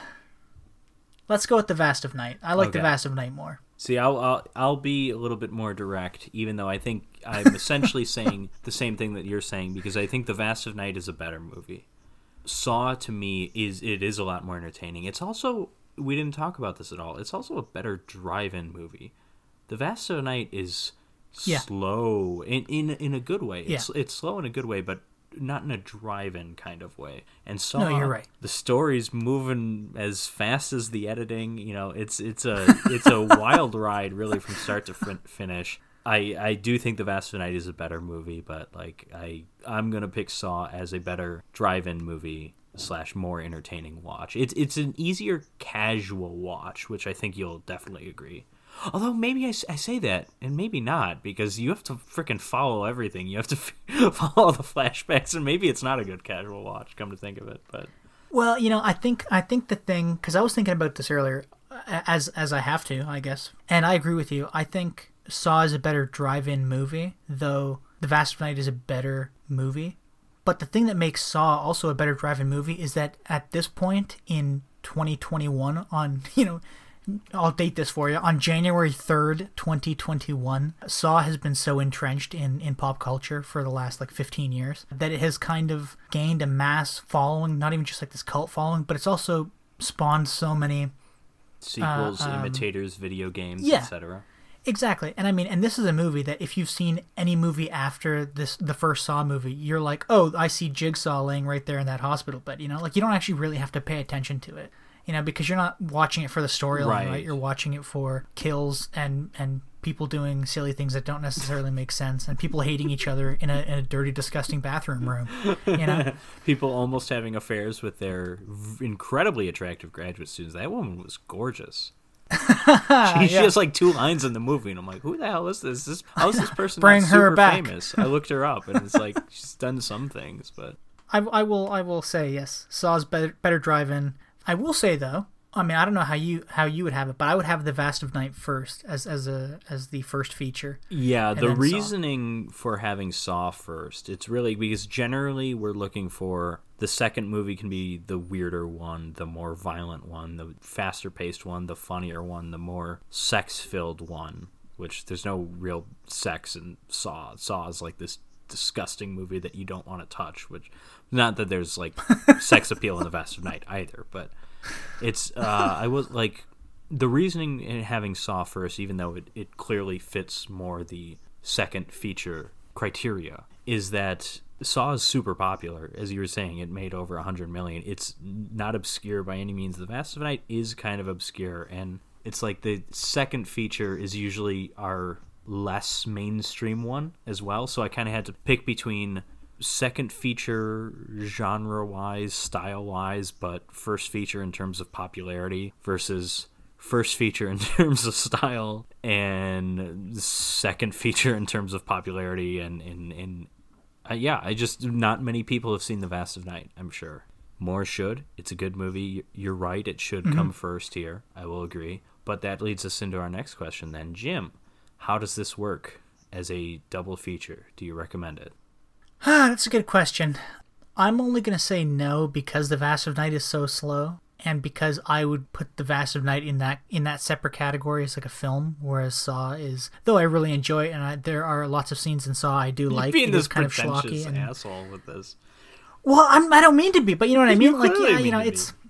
Speaker 2: Let's go with the Vast of Night. I like okay. the Vast of Night more.
Speaker 1: See, I'll, I'll I'll be a little bit more direct, even though I think I'm essentially saying the same thing that you're saying because I think the Vast of Night is a better movie. Saw to me is it is a lot more entertaining. It's also we didn't talk about this at all. It's also a better drive-in movie. The Vast of Night is yeah. slow in, in in a good way. It's yeah. it's slow in a good way, but not in a drive-in kind of way. And so
Speaker 2: no, you're right.
Speaker 1: The story's moving as fast as the editing. You know, it's it's a it's a wild ride really from start to finish. I I do think The Vast of Night is a better movie, but like I I'm gonna pick Saw as a better drive-in movie slash more entertaining watch. It's it's an easier casual watch, which I think you'll definitely agree. Although maybe I, I say that and maybe not because you have to freaking follow everything. You have to follow the flashbacks and maybe it's not a good casual watch. Come to think of it, but
Speaker 2: Well, you know, I think I think the thing because I was thinking about this earlier, as as I have to, I guess, and I agree with you. I think Saw is a better drive-in movie, though The Vast of Night is a better movie. But the thing that makes Saw also a better drive-in movie is that at this point in 2021, on you know, I'll date this for you on January 3rd, 2021, Saw has been so entrenched in in pop culture for the last like 15 years that it has kind of gained a mass following, not even just like this cult following, but it's also spawned so many
Speaker 1: sequels, uh, um, imitators, video games, yeah, etc.
Speaker 2: Exactly. And I mean, and this is a movie that if you've seen any movie after this, the first Saw movie, you're like, oh, I see Jigsaw laying right there in that hospital bed. You know, like you don't actually really have to pay attention to it, you know, because you're not watching it for the storyline, right. right? You're watching it for kills and and people doing silly things that don't necessarily make sense and people hating each other in a, in a dirty disgusting bathroom room you know
Speaker 1: people almost having affairs with their incredibly attractive graduate students that woman was gorgeous she, yeah. she, has like two lines in the movie, and I'm like, who the hell is this? this how is this person Bring her back. famous? I looked her up, and it's like she's done some things, but
Speaker 2: I, I will I will say yes, Saw's better better drive-in. I will say though, I mean, I don't know how you how you would have it, but I would have the Vast of Night first as as a as the first feature.
Speaker 1: Yeah, the reasoning Saw. for having Saw first, it's really because generally we're looking for the second movie can be the weirder one, the more violent one, the faster paced one, the funnier one, the more sex filled one. Which there's no real sex in Saw. Saw is like this disgusting movie that you don't want to touch. Which not that there's like sex appeal in the Vast of Night either, but it's uh, I was like the reasoning in having Saw first, even though it, it clearly fits more the second feature criteria, is that Saw is super popular. As you were saying, it made over 100 million. It's not obscure by any means. The Vast of Night is kind of obscure, and it's like the second feature is usually our less mainstream one as well. So I kind of had to pick between second feature genre wise, style wise, but first feature in terms of popularity versus first feature in terms of style and second feature in terms of popularity and in in uh, yeah, I just not many people have seen The Vast of Night, I'm sure. More should. It's a good movie. You're right, it should mm-hmm. come first here. I will agree. But that leads us into our next question then. Jim, how does this work as a double feature? Do you recommend it?
Speaker 2: Ah, that's a good question. I'm only going to say no because The Vast of Night is so slow and because I would put The Vast of Night in that in that separate category as like a film, whereas Saw is though I really enjoy it and I, there are lots of scenes in Saw I do like.
Speaker 1: Being this kind of schlocky and asshole with this.
Speaker 2: Well, I'm, I do not mean to be, but you know what I mean. You like, yeah, you know, it's be.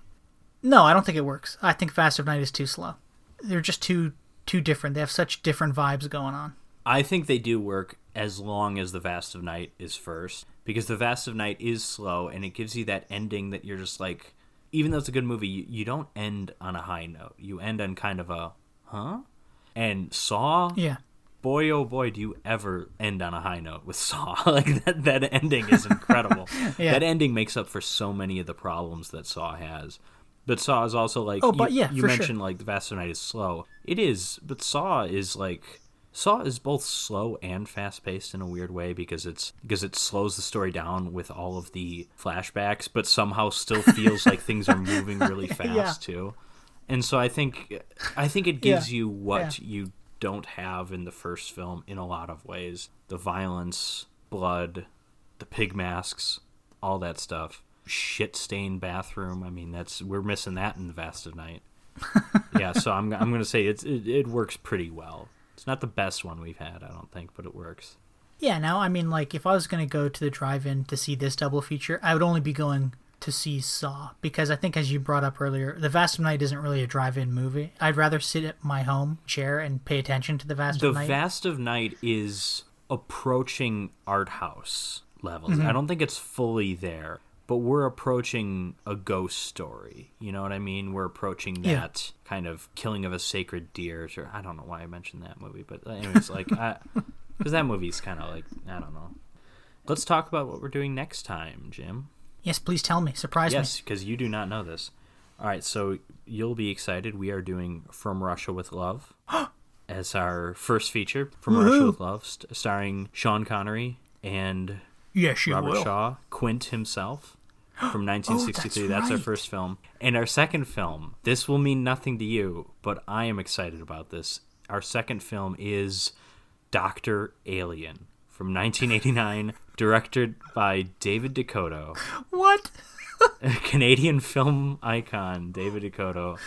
Speaker 2: no, I don't think it works. I think Vast of Night is too slow. They're just too too different. They have such different vibes going on.
Speaker 1: I think they do work as long as the Vast of Night is first, because the Vast of Night is slow and it gives you that ending that you're just like, even though it's a good movie, you, you don't end on a high note. You end on kind of a, huh? And Saw,
Speaker 2: yeah,
Speaker 1: boy oh boy, do you ever end on a high note with Saw? like that that ending is incredible. yeah. That ending makes up for so many of the problems that Saw has. But Saw is also like,
Speaker 2: oh, but you, yeah,
Speaker 1: you mentioned
Speaker 2: sure.
Speaker 1: like the Vast Night is slow. It is, but Saw is like Saw is both slow and fast paced in a weird way because it's because it slows the story down with all of the flashbacks, but somehow still feels like things are moving really fast yeah. too. And so I think I think it gives yeah. you what yeah. you don't have in the first film in a lot of ways. The violence, blood, the pig masks, all that stuff. Shit stained bathroom. I mean, that's we're missing that in the Vast of Night. yeah, so I'm I'm gonna say it's it, it works pretty well. It's not the best one we've had, I don't think, but it works.
Speaker 2: Yeah, now I mean, like if I was gonna go to the drive-in to see this double feature, I would only be going to see Saw because I think, as you brought up earlier, The Vast of Night isn't really a drive-in movie. I'd rather sit at my home chair and pay attention to The Vast
Speaker 1: the
Speaker 2: of Night.
Speaker 1: The Vast of Night is approaching art house levels. Mm-hmm. I don't think it's fully there, but we're approaching a ghost story. You know what I mean? We're approaching that yeah. kind of killing of a sacred deer. Or I don't know why I mentioned that movie, but anyways, like, because that movie's kind of like I don't know. Let's talk about what we're doing next time, Jim.
Speaker 2: Yes, please tell me. Surprise
Speaker 1: yes,
Speaker 2: me.
Speaker 1: Yes, because you do not know this. All right, so you'll be excited. We are doing From Russia with Love as our first feature. From Woo-hoo. Russia with Love, st- starring Sean Connery and
Speaker 2: Yes, you
Speaker 1: Robert
Speaker 2: will.
Speaker 1: Shaw, Quint himself. from 1963.
Speaker 2: Oh,
Speaker 1: that's,
Speaker 2: that's
Speaker 1: our first film. And our second film, this will mean nothing to you, but I am excited about this. Our second film is Doctor Alien from 1989, directed by David DeCoteau,
Speaker 2: What?
Speaker 1: a Canadian film icon, David DeCoteau.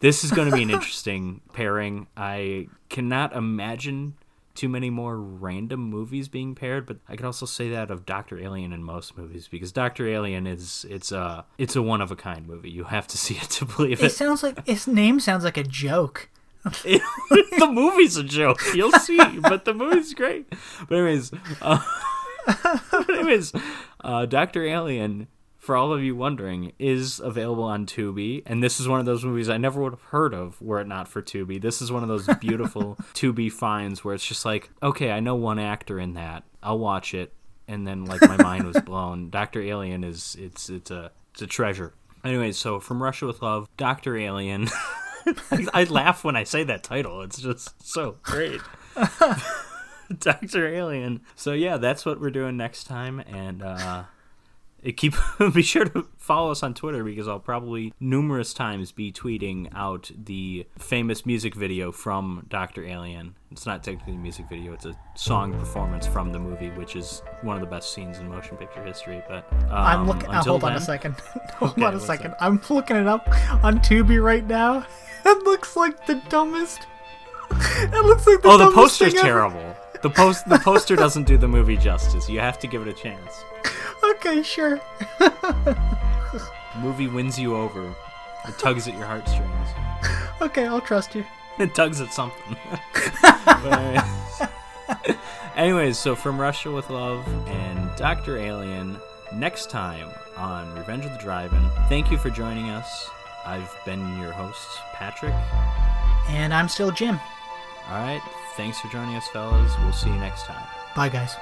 Speaker 1: This is going to be an interesting pairing. I cannot imagine too many more random movies being paired, but I could also say that of Doctor Alien in most movies because Doctor Alien is it's a it's a one of a kind movie. You have to see it to believe
Speaker 2: It
Speaker 1: it.
Speaker 2: sounds like his name sounds like a joke.
Speaker 1: the movie's a joke. You'll see, but the movie's great. But anyways, uh, but anyways, uh, Doctor Alien. For all of you wondering, is available on Tubi, and this is one of those movies I never would have heard of were it not for Tubi. This is one of those beautiful Tubi finds where it's just like, okay, I know one actor in that, I'll watch it, and then like my mind was blown. Doctor Alien is it's it's a it's a treasure. Anyway, so from Russia with Love, Doctor Alien. I, I laugh when I say that title. It's just so great. Doctor Alien. So yeah, that's what we're doing next time, and uh, keep be sure to follow us on Twitter because I'll probably numerous times be tweeting out the famous music video from Doctor Alien. It's not technically a music video; it's a song performance from the movie, which is one of the best scenes in motion picture history. But um,
Speaker 2: I'm looking. Uh, hold on a second. hold
Speaker 1: Okay,
Speaker 2: on a second.
Speaker 1: that?
Speaker 2: I'm looking it up on Tubi right now. It looks like the dumbest. It looks like the
Speaker 1: Oh, the poster's
Speaker 2: thing ever.
Speaker 1: The post the poster doesn't do the movie justice. You have to give it a chance.
Speaker 2: Okay, sure.
Speaker 1: movie wins you over. It tugs at your heartstrings.
Speaker 2: Okay, I'll trust you.
Speaker 1: It tugs at something. Anyways, anyways, so from Russia with Love and Doctor Alien next time on Revenge of the Drive-In. Thank you for joining us. I've been your host, Patrick.
Speaker 2: And I'm still Jim.
Speaker 1: All right, thanks for joining us, fellas. We'll see you next time.
Speaker 2: Bye, guys.